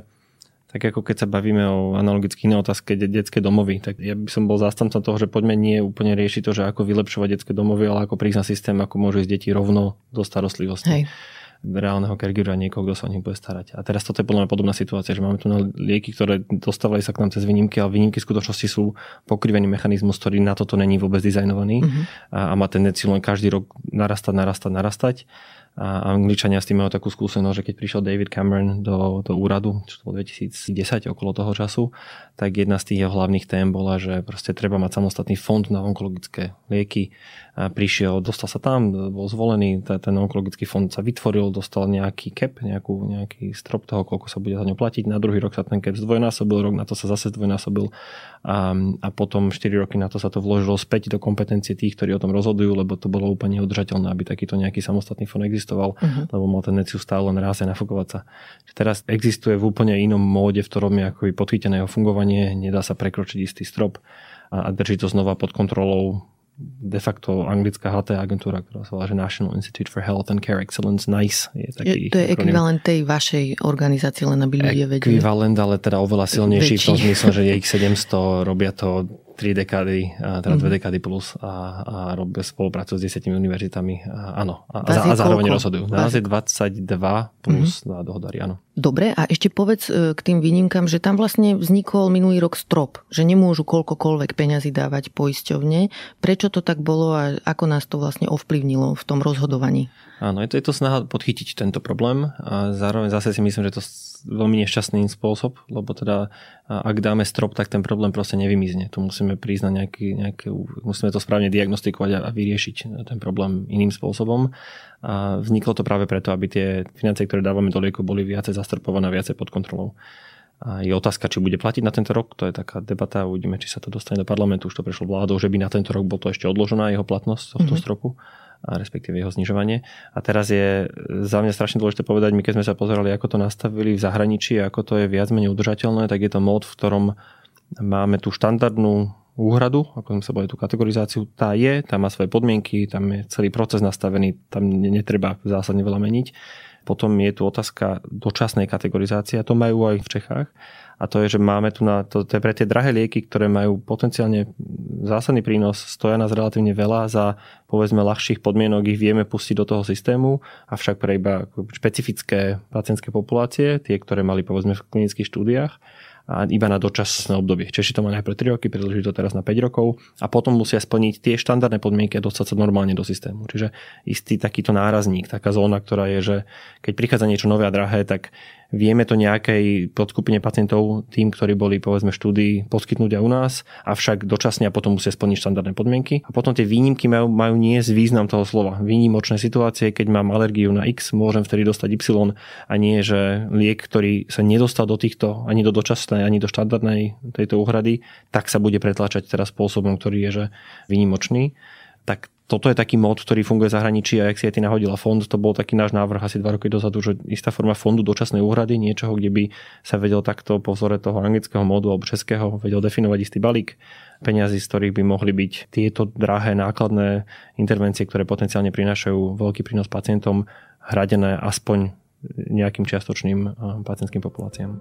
tak ako keď sa bavíme o analogicky iné otázke detské domovy, tak ja by som bol zástancom toho, že poďme nie úplne riešiť to, že ako vylepšovať detské domovy, ale ako prísť na systém, ako môžu ísť deti rovno do starostlivosti. Hej reálneho caregivera niekoho, kto sa o nich bude starať. A teraz toto je podľa mňa podobná situácia, že máme tu lieky, ktoré dostávali sa k nám cez výnimky, ale výnimky v skutočnosti sú pokrivený mechanizmus, ktorý na toto není vôbec dizajnovaný uh-huh. a, a má tendenciu len každý rok narastať, narastať, narastať. A Angličania s tým majú takú skúsenosť, že keď prišiel David Cameron do, do úradu, čo bolo 2010 okolo toho času, tak jedna z tých jeho hlavných tém bola, že proste treba mať samostatný fond na onkologické lieky. A prišiel, dostal sa tam, bol zvolený, ten onkologický fond sa vytvoril, dostal nejaký cap, nejakú, nejaký strop toho, koľko sa bude za ňo platiť. Na druhý rok sa ten cap zdvojnásobil, rok na to sa zase zdvojnásobil a, a potom 4 roky na to sa to vložilo späť do kompetencie tých, ktorí o tom rozhodujú, lebo to bolo úplne udržateľné, aby takýto nejaký samostatný fond existoval, uh-huh. lebo mal tendenciu stále len raz nafokovať sa. Teraz existuje v úplne inom móde, v ktorom je ako podchytené jeho fungovanie, nedá sa prekročiť istý strop a, a drží to znova pod kontrolou de facto anglická HT agentúra, ktorá sa volá National Institute for Health and Care Excellence, NICE. Je, taký je, to je ekvivalent tej vašej organizácie, len aby ľudia vedeli. Ekvivalent, ale teda oveľa silnejší Väčší. v tom zmysle, že je ich 700, robia to 3 dekády, teda mm-hmm. 2 dekády plus a, a robia spoluprácu s 10 univerzitami. A, áno, a, a, a zároveň rozhodujú. Nás je 22 plus mm-hmm. dohodári, áno. Dobre, a ešte povedz e, k tým výnimkám, že tam vlastne vznikol minulý rok strop, že nemôžu koľkokoľvek peňazí dávať poisťovne. Prečo to tak bolo a ako nás to vlastne ovplyvnilo v tom rozhodovaní? Áno, je to, je to snaha podchytiť tento problém a zároveň zase si myslím, že to veľmi nešťastný spôsob, lebo teda ak dáme strop, tak ten problém proste nevymizne. Tu musíme prísť na nejaký, nejaké, musíme to správne diagnostikovať a, a vyriešiť ten problém iným spôsobom. A vzniklo to práve preto, aby tie financie, ktoré dávame do lieku, boli viacej zastrpované, viacej pod kontrolou. A je otázka, či bude platiť na tento rok, to je taká debata, uvidíme, či sa to dostane do parlamentu, už to prešlo vládou, že by na tento rok bol to ešte odložená jeho platnosť tohto mm-hmm. stropu a respektíve jeho znižovanie. A teraz je za mňa strašne dôležité povedať, my keď sme sa pozerali, ako to nastavili v zahraničí, ako to je viac menej udržateľné, tak je to mód, v ktorom máme tú štandardnú úhradu, ako sme sa boli tú kategorizáciu, tá je, tam má svoje podmienky, tam je celý proces nastavený, tam netreba zásadne veľa meniť. Potom je tu otázka dočasnej kategorizácie, a to majú aj v Čechách a to je, že máme tu na, to, to je pre tie drahé lieky, ktoré majú potenciálne zásadný prínos, stoja nás relatívne veľa za povedzme ľahších podmienok ich vieme pustiť do toho systému, avšak pre iba špecifické pacientské populácie, tie, ktoré mali povedzme v klinických štúdiách, a iba na dočasné obdobie. Češi to mali aj pre 3 roky, predlžili to teraz na 5 rokov a potom musia splniť tie štandardné podmienky a dostať sa normálne do systému. Čiže istý takýto nárazník, taká zóna, ktorá je, že keď prichádza niečo nové a drahé, tak Vieme to nejakej podskupine pacientov, tým, ktorí boli povedzme štúdii, poskytnúť aj u nás, avšak dočasne a potom musia splniť štandardné podmienky. A potom tie výnimky majú, majú nie z význam toho slova. Výnimočné situácie, keď mám alergiu na X, môžem vtedy dostať Y a nie, že liek, ktorý sa nedostal do týchto ani do dočasnej, ani do štandardnej tejto úhrady, tak sa bude pretlačať teraz spôsobom, ktorý je že výnimočný. Tak toto je taký mod, ktorý funguje v zahraničí a ak si aj ty nahodila fond, to bol taký náš návrh asi dva roky dozadu, že istá forma fondu dočasnej úhrady, niečoho, kde by sa vedel takto po vzore toho anglického modu alebo českého vedel definovať istý balík peňazí, z ktorých by mohli byť tieto drahé nákladné intervencie, ktoré potenciálne prinášajú veľký prínos pacientom, hradené aspoň nejakým čiastočným pacientským populáciám.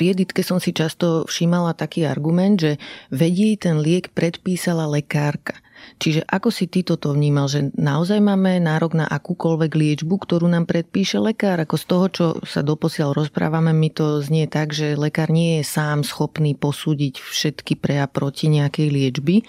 Pri editke som si často všímala taký argument, že vedie ten liek predpísala lekárka. Čiže ako si ty toto vnímal, že naozaj máme nárok na akúkoľvek liečbu, ktorú nám predpíše lekár? Ako z toho, čo sa doposiaľ rozprávame, mi to znie tak, že lekár nie je sám schopný posúdiť všetky pre a proti nejakej liečby,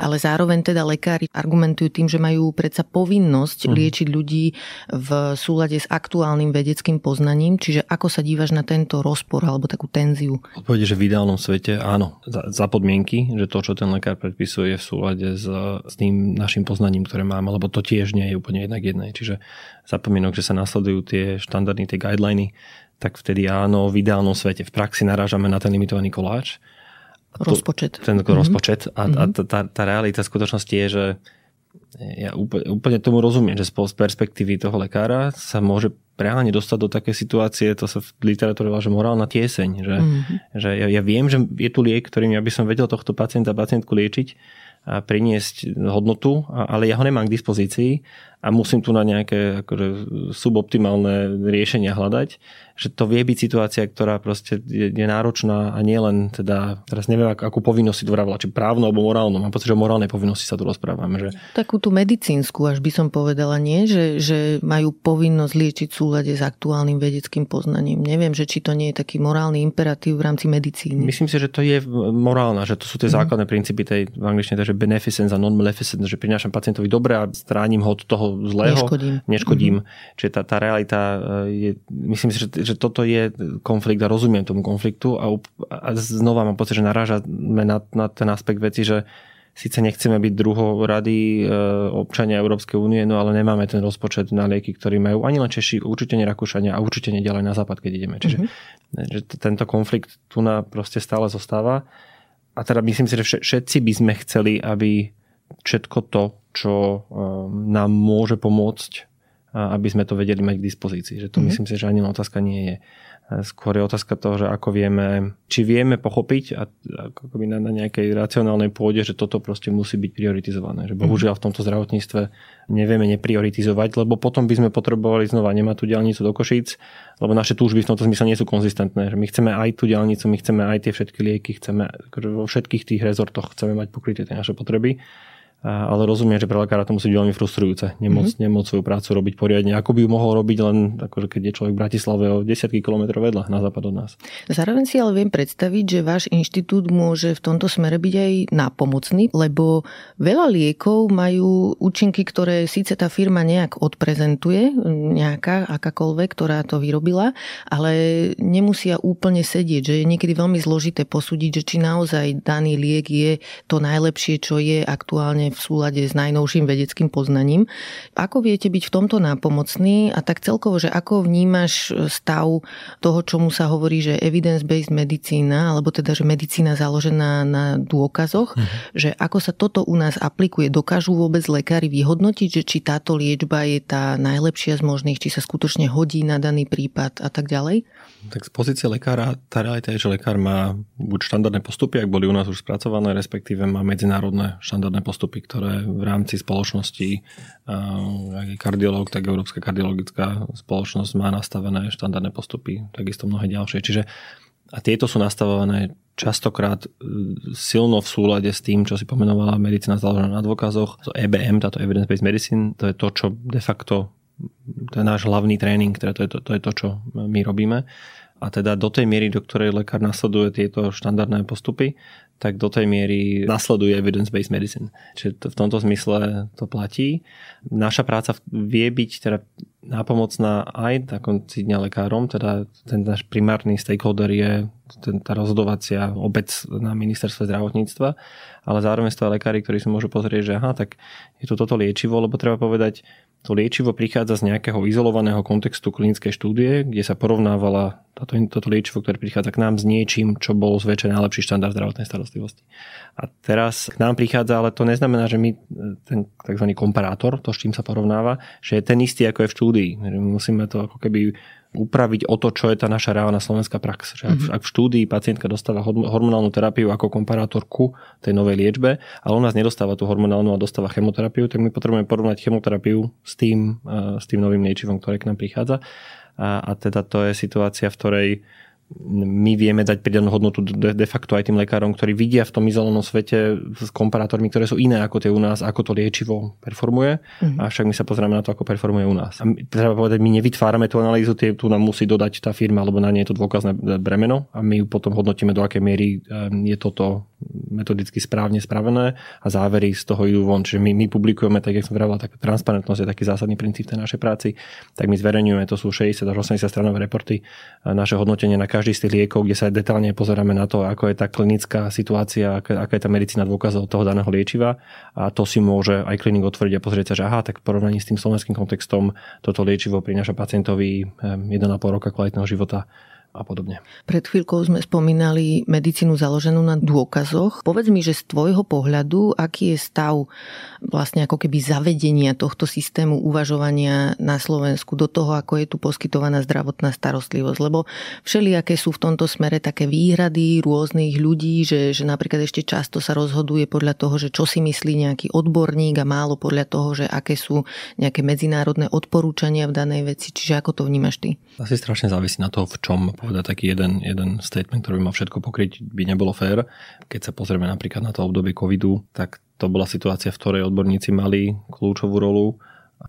ale zároveň teda lekári argumentujú tým, že majú predsa povinnosť mm. liečiť ľudí v súlade s aktuálnym vedeckým poznaním. Čiže ako sa dívaš na tento rozpor alebo takú tenziu? Odpovede, že v ideálnom svete áno, za, za podmienky, že to, čo ten lekár predpisuje, je v súlade s, s tým našim poznaním, ktoré máme, lebo to tiež nie je úplne jednak jednej. Čiže za podmienok, že sa nasledujú tie štandardy, tie guideliny, tak vtedy áno, v ideálnom svete. V praxi narážame na ten limitovaný koláč rozpočet. Ten mm-hmm. rozpočet. A, mm-hmm. a mhm. tá, tá realita skutočnosti je, že ja úplne, úplne tomu rozumiem, že z perspektívy toho lekára sa môže reálne dostať do také situácie, to sa v literatúre volá, že morálna tieseň, že, mm-hmm. že ja, ja viem, že je tu liek, ktorým ja by som vedel tohto pacienta, pacientku liečiť a priniesť hodnotu, ale ja ho nemám k dispozícii a musím tu na nejaké akože, suboptimálne riešenia hľadať, že to vie byť situácia, ktorá proste je, je náročná a nie len teda, teraz neviem, ak, akú povinnosť si tu vravila, či právnu alebo morálnu, mám pocit, že o morálnej povinnosti sa tu rozprávame. Že... Takú tú medicínsku, až by som povedala, nie? Že, že majú povinnosť liečiť v súlade s aktuálnym vedeckým poznaním. Neviem, že či to nie je taký morálny imperatív v rámci medicíny. Myslím si, že to je morálna, že to sú tie mm. základné princípy tej v angličtine, že beneficence a non-maleficence, že prinášam pacientovi dobre a stránim ho od toho zlého, neškodím. neškodím. Mm-hmm. Čiže tá, tá realita e, je, myslím si, že, že toto je konflikt a rozumiem tomu konfliktu a, a znova mám pocit, že narážame na, na ten aspekt veci, že síce nechceme byť rady e, občania Európskej únie, no ale nemáme ten rozpočet na lieky, ktorý majú ani len Češi, určite nie Rakúšania a určite neďalej na západ, keď ideme. Čiže mm-hmm. že tento konflikt tu na proste stále zostáva. A teda myslím si, že všetci by sme chceli, aby všetko to, čo um, nám môže pomôcť, aby sme to vedeli mať k dispozícii. Že to mm-hmm. myslím si, že ani otázka nie je. Skôr je otázka toho, že ako vieme, či vieme pochopiť a ako by na, na nejakej racionálnej pôde, že toto proste musí byť prioritizované. Že bohužiaľ v tomto zdravotníctve nevieme neprioritizovať, lebo potom by sme potrebovali znova nemať tú diálnicu do Košíc, lebo naše túžby v tomto zmysle nie sú konzistentné. Že my chceme aj tú diálnicu, my chceme aj tie všetky lieky, chceme akože vo všetkých tých rezortoch chceme mať pokryté tie naše potreby ale rozumiem, že pre lekára to musí byť veľmi frustrujúce. Nemoc, mm-hmm. nemoc svoju prácu robiť poriadne. Ako by ju mohol robiť len, akože keď je človek v Bratislave o desiatky kilometrov vedľa na západ od nás. Zároveň si ale viem predstaviť, že váš inštitút môže v tomto smere byť aj nápomocný, lebo veľa liekov majú účinky, ktoré síce tá firma nejak odprezentuje, nejaká, akákoľvek, ktorá to vyrobila, ale nemusia úplne sedieť, že je niekedy veľmi zložité posúdiť, že či naozaj daný liek je to najlepšie, čo je aktuálne v súlade s najnovším vedeckým poznaním. Ako viete byť v tomto nápomocný a tak celkovo, že ako vnímaš stav toho, čomu sa hovorí, že evidence-based medicína, alebo teda, že medicína založená na dôkazoch, mhm. že ako sa toto u nás aplikuje, dokážu vôbec lekári vyhodnotiť, že či táto liečba je tá najlepšia z možných, či sa skutočne hodí na daný prípad a tak ďalej? Tak z pozície lekára, tá realita je, že lekár má buď štandardné postupy, ak boli u nás už spracované, respektíve má medzinárodné štandardné postupy, ktoré v rámci spoločnosti, ak je kardiológ, tak Európska kardiologická spoločnosť má nastavené štandardné postupy, takisto mnohé ďalšie. Čiže a tieto sú nastavované častokrát e, silno v súlade s tým, čo si pomenovala medicína založená na dôkazoch. To EBM, táto Evidence-Based Medicine, to je to, čo de facto to je náš hlavný tréning, teda to je to, to je to, čo my robíme. A teda do tej miery, do ktorej lekár nasleduje tieto štandardné postupy, tak do tej miery nasleduje evidence-based medicine. Čiže to, v tomto zmysle to platí. Naša práca vie byť teda nápomocná aj na konci dňa lekárom, teda ten náš primárny stakeholder je ten, tá rozhodovacia obec na ministerstve zdravotníctva, ale zároveň sú to lekári, ktorí si môžu pozrieť, že aha, tak je tu toto liečivo, lebo treba povedať, to liečivo prichádza z nejakého izolovaného kontextu klinickej štúdie, kde sa porovnávala toto, toto liečivo, ktoré prichádza k nám s niečím, čo bol zväčšený najlepší štandard zdravotnej starostlivosti. A teraz k nám prichádza, ale to neznamená, že my ten tzv. komparátor, to s čím sa porovnáva, že je ten istý ako je v štúdii. Musíme to ako keby upraviť o to, čo je tá naša reálna slovenská prax. Že ak, mm-hmm. ak v štúdii pacientka dostáva hormonálnu terapiu ako komparátor ku tej novej liečbe, ale u nás nedostáva tú hormonálnu a dostáva chemoterapiu, tak my potrebujeme porovnať chemoterapiu s tým, s tým novým liečivom, ktoré k nám prichádza. A, a teda to je situácia, v ktorej my vieme dať pridanú hodnotu de, de facto aj tým lekárom, ktorí vidia v tom izolovanom svete s komparátormi, ktoré sú iné ako tie u nás, ako to liečivo performuje. Mm-hmm. A však my sa pozrieme na to, ako performuje u nás. A my, treba povedať, my nevytvárame tú analýzu, tie, tu nám musí dodať tá firma, alebo na nie je to dôkazné bremeno a my ju potom hodnotíme, do akej miery je toto metodicky správne spravené a závery z toho idú von. Čiže my, my publikujeme, tak jak som vravila, tak transparentnosť je taký zásadný princíp tej našej práci, tak my zverejňujeme, to sú 60 až 80 stranové reporty, naše hodnotenie na každý z tých liekov, kde sa detálne pozeráme na to, ako je tá klinická situácia, aká, je tá medicína dôkazov toho daného liečiva. A to si môže aj klinik otvoriť a pozrieť sa, že aha, tak v porovnaní s tým slovenským kontextom toto liečivo prináša pacientovi 1,5 roka kvalitného života a podobne. Pred chvíľkou sme spomínali medicínu založenú na dôkazoch. Povedz mi, že z tvojho pohľadu, aký je stav vlastne ako keby zavedenia tohto systému uvažovania na Slovensku do toho, ako je tu poskytovaná zdravotná starostlivosť. Lebo všelijaké sú v tomto smere také výhrady rôznych ľudí, že, že napríklad ešte často sa rozhoduje podľa toho, že čo si myslí nejaký odborník a málo podľa toho, že aké sú nejaké medzinárodné odporúčania v danej veci. Čiže ako to vnímaš ty? Asi strašne závisí na to, v čom povedať taký jeden, jeden statement, ktorý by mal všetko pokryť, by nebolo fér. Keď sa pozrieme napríklad na to obdobie covidu, tak to bola situácia, v ktorej odborníci mali kľúčovú rolu.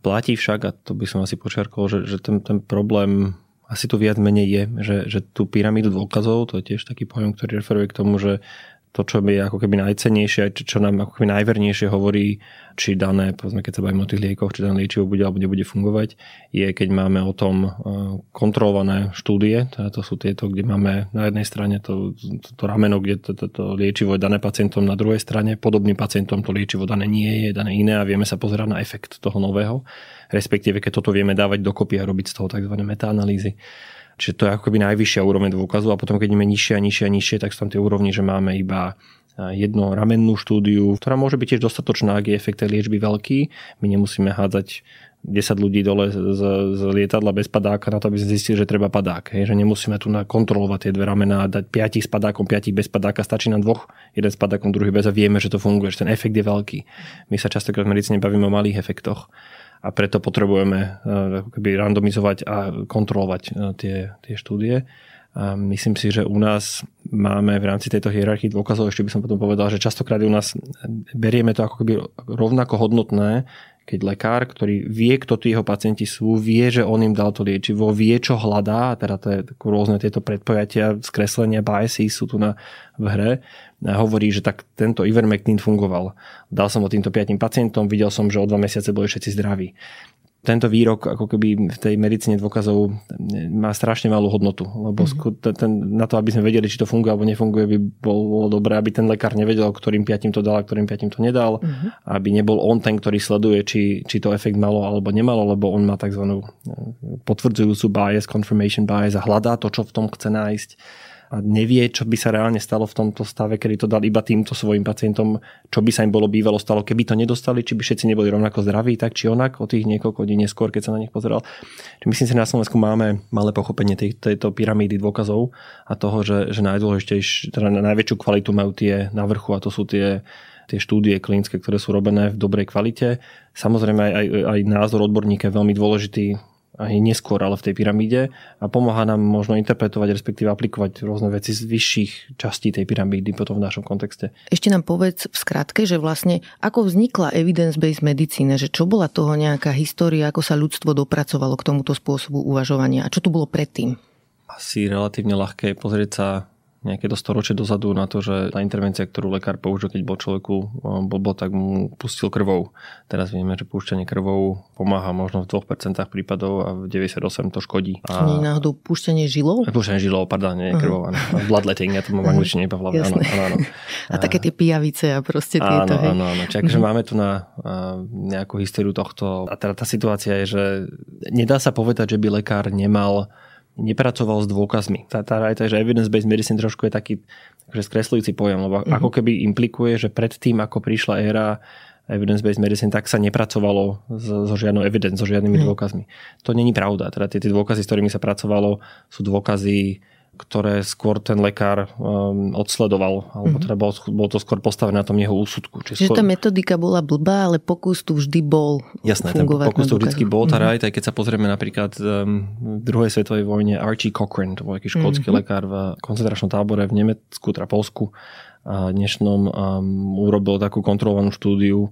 Platí však, a to by som asi počiarkol, že, že ten, ten problém asi tu viac menej je, že, že tú pyramídu dôkazov, to je tiež taký pojem, ktorý referuje k tomu, že to, čo je ako keby najcennejšie, čo, nám ako keby najvernejšie hovorí, či dané, povedzme, keď sa bavíme o tých liekoch, či dané liečivo bude alebo nebude fungovať, je, keď máme o tom e, kontrolované štúdie, teda to sú tieto, kde máme na jednej strane to, to, to rameno, kde to, to, to liečivo je dané pacientom, na druhej strane podobným pacientom to liečivo dané nie je, dané iné a vieme sa pozerať na efekt toho nového, respektíve keď toto vieme dávať dokopy a robiť z toho tzv. metaanalýzy Čiže to je ako keby najvyššia úroveň dôkazu a potom keď ideme nižšie a nižšie a nižšie, tak sú tam tie úrovni, že máme iba jednu ramennú štúdiu, ktorá môže byť tiež dostatočná, ak je efekt tej liečby veľký. My nemusíme hádzať 10 ľudí dole z, z lietadla bez padáka na to, aby sme zistili, že treba padák. Hej, že nemusíme tu kontrolovať tie dve ramená a dať 5 s padákom, 5 bez padáka, stačí nám dvoch, jeden s padákom, druhý bez a vieme, že to funguje, že ten efekt je veľký. My sa častokrát v medicíne bavíme o malých efektoch a preto potrebujeme eh, randomizovať a kontrolovať eh, tie, tie štúdie. A myslím si, že u nás máme v rámci tejto hierarchii dôkazov, ešte by som potom povedal, že častokrát u nás berieme to ako keby rovnako hodnotné, keď lekár, ktorý vie, kto tí jeho pacienti sú, vie, že on im dal to liečivo, vie, čo hľadá, teda to je rôzne tieto predpojatia, skreslenia, biasy sú tu na, v hre, a hovorí, že tak tento Ivermectin fungoval. Dal som ho týmto piatim pacientom, videl som, že o dva mesiace boli všetci zdraví tento výrok ako keby v tej medicíne dôkazov má strašne malú hodnotu, lebo mm-hmm. ten, na to, aby sme vedeli, či to funguje alebo nefunguje, by bolo dobré, aby ten lekár nevedel, ktorým piatim to dal a ktorým piatim to nedal, mm-hmm. aby nebol on ten, ktorý sleduje, či, či to efekt malo alebo nemalo, lebo on má tzv. potvrdzujúcu bias, confirmation bias a hľadá to, čo v tom chce nájsť a nevie, čo by sa reálne stalo v tomto stave, kedy to dal iba týmto svojim pacientom, čo by sa im bolo bývalo stalo, keby to nedostali, či by všetci neboli rovnako zdraví, tak či onak, o tých niekoľko dní neskôr, keď sa na nich pozeral. Myslím si, že na Slovensku máme malé pochopenie tej, tejto pyramídy dôkazov a toho, že, že najdôležitejšie, teda najväčšiu kvalitu majú tie na vrchu a to sú tie tie štúdie klinické, ktoré sú robené v dobrej kvalite. Samozrejme aj, aj názor odborníka je veľmi dôležitý aj neskôr, ale v tej pyramíde a pomáha nám možno interpretovať, respektíve aplikovať rôzne veci z vyšších častí tej pyramídy potom v našom kontexte. Ešte nám povedz v skratke, že vlastne ako vznikla evidence-based medicína, že čo bola toho nejaká história, ako sa ľudstvo dopracovalo k tomuto spôsobu uvažovania a čo tu bolo predtým? Asi relatívne ľahké pozrieť sa nejaké do storočie dozadu na to, že tá intervencia, ktorú lekár použil, keď bol človeku blbo, tak mu pustil krvou. Teraz vieme, že púšťanie krvou pomáha možno v 2% prípadov a v 98% to škodí. A... Nie náhodou púšťanie žilov? Púšťanie žilov, pardon, nie uh-huh. krvou, áno. Bloodletting, ja to mám angličtine iba v hlave. Áno, áno, áno. A, také tie pijavice a proste tieto. Áno, áno, áno. Čiže uh-huh. máme tu na a, nejakú históriu tohto. A teda tá situácia je, že nedá sa povedať, že by lekár nemal nepracoval s dôkazmi. Tá, tá aj že evidence-based medicine trošku je taký že skreslujúci pojem, lebo mm-hmm. ako keby implikuje, že predtým, ako prišla éra evidence-based medicine, tak sa nepracovalo so, so žiadnou evidence, so žiadnymi mm. dôkazmi. To není pravda. Teda tie, tie dôkazy, s ktorými sa pracovalo, sú dôkazy ktoré skôr ten lekár um, odsledoval, alebo mm-hmm. teda bol, bol to skôr postavené na tom jeho úsudku. Čiže skôr... tá metodika bola blbá, ale pokus tu vždy bol Jasné, ten pokus tu vždy bol. Tá mm-hmm. aj keď sa pozrieme napríklad um, v druhej svetovej vojne Archie Cochrane, to bol taký škótsky mm-hmm. lekár v koncentračnom tábore v Nemecku, teda Polsku, dnešnom um, urobil takú kontrolovanú štúdiu.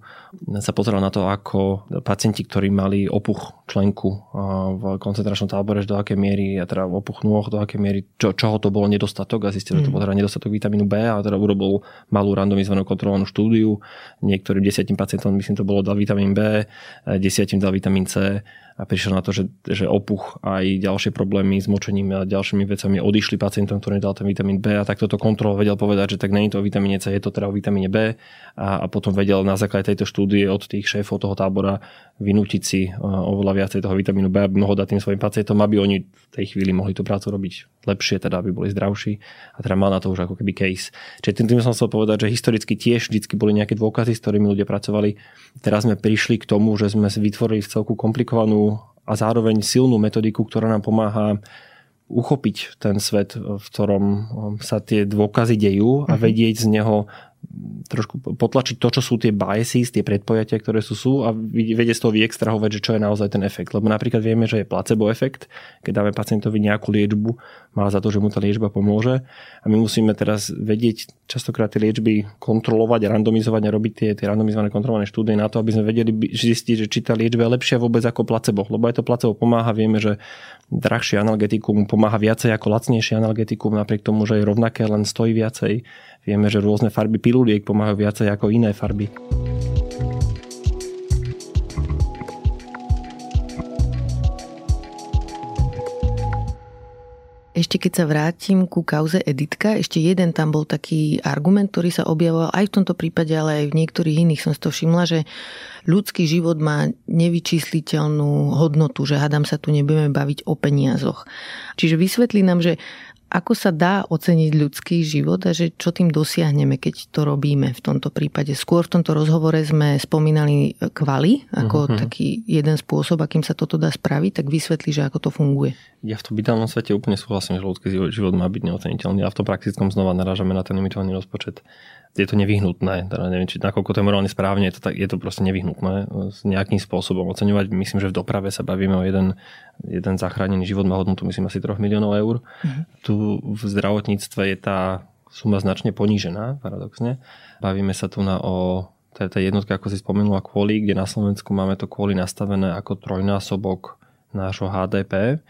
Sa pozeral na to, ako pacienti, ktorí mali opuch členku uh, v koncentračnom tábore, do akej miery, a teda opuch nôh, do akej miery, čo, čoho to bolo nedostatok a zistil, že to bol teda nedostatok vitamínu B a teda urobil malú randomizovanú kontrolovanú štúdiu. Niektorým desiatim pacientom, myslím, to bolo dal vitamín B, desiatim dal vitamín C a prišiel na to, že, že opuch aj ďalšie problémy s močením a ďalšími vecami odišli pacientom, ktorý dal ten vitamín B a tak toto kontrol vedel povedať, že tak není to o vitamíne C, je to teda o vitamíne B a, a potom vedel na základe tejto štúdie od tých šéfov toho tábora vynútiť si e, oveľa viacej toho vitamínu B, aby mohol dať tým svojim pacientom, aby oni v tej chvíli mohli tú prácu robiť lepšie, teda aby boli zdravší a teda mal na to už ako keby case. Čiže tým, tým som chcel povedať, že historicky tiež vždy boli nejaké dôkazy, s ktorými ľudia pracovali. Teraz sme prišli k tomu, že sme vytvorili celku komplikovanú a zároveň silnú metodiku, ktorá nám pomáha uchopiť ten svet, v ktorom sa tie dôkazy dejú a mhm. vedieť z neho trošku potlačiť to, čo sú tie biases, tie predpojatia, ktoré sú sú a vedieť z toho vyextrahovať, že čo je naozaj ten efekt. Lebo napríklad vieme, že je placebo efekt, keď dáme pacientovi nejakú liečbu, má za to, že mu tá liečba pomôže a my musíme teraz vedieť častokrát tie liečby kontrolovať, randomizovať a robiť tie, tie randomizované kontrolované štúdie na to, aby sme vedeli zistiť, že či tá liečba je lepšia vôbec ako placebo. Lebo aj to placebo pomáha, vieme, že drahšie analgetikum pomáha viacej ako lacnejšie analgetikum, napriek tomu, že je rovnaké, len stojí viacej. Vieme, že rôzne farby piluliek pomáhajú viacej ako iné farby. Ešte keď sa vrátim ku kauze Editka, ešte jeden tam bol taký argument, ktorý sa objavoval aj v tomto prípade, ale aj v niektorých iných som si to všimla, že ľudský život má nevyčísliteľnú hodnotu, že hádam sa tu nebudeme baviť o peniazoch. Čiže vysvetlí nám, že ako sa dá oceniť ľudský život a že čo tým dosiahneme, keď to robíme v tomto prípade? Skôr v tomto rozhovore sme spomínali kvali ako uh-huh. taký jeden spôsob, akým sa toto dá spraviť, tak vysvetli, že ako to funguje. Ja v tom bytálnom svete úplne súhlasím, že ľudský život má byť neoceniteľný a v tom praktickom znova narážame na ten limitovaný rozpočet je to nevyhnutné. Teda neviem, či nakoľko to je morálne správne, je to, tak, je to proste nevyhnutné s nejakým spôsobom oceňovať. Myslím, že v doprave sa bavíme o jeden, jeden zachránený život má hodnotu, myslím, asi 3 miliónov eur. Mm-hmm. Tu v zdravotníctve je tá suma značne ponížená, paradoxne. Bavíme sa tu na o tá jednotka, ako si spomenula, kvôli, kde na Slovensku máme to kvôli nastavené ako trojnásobok nášho HDP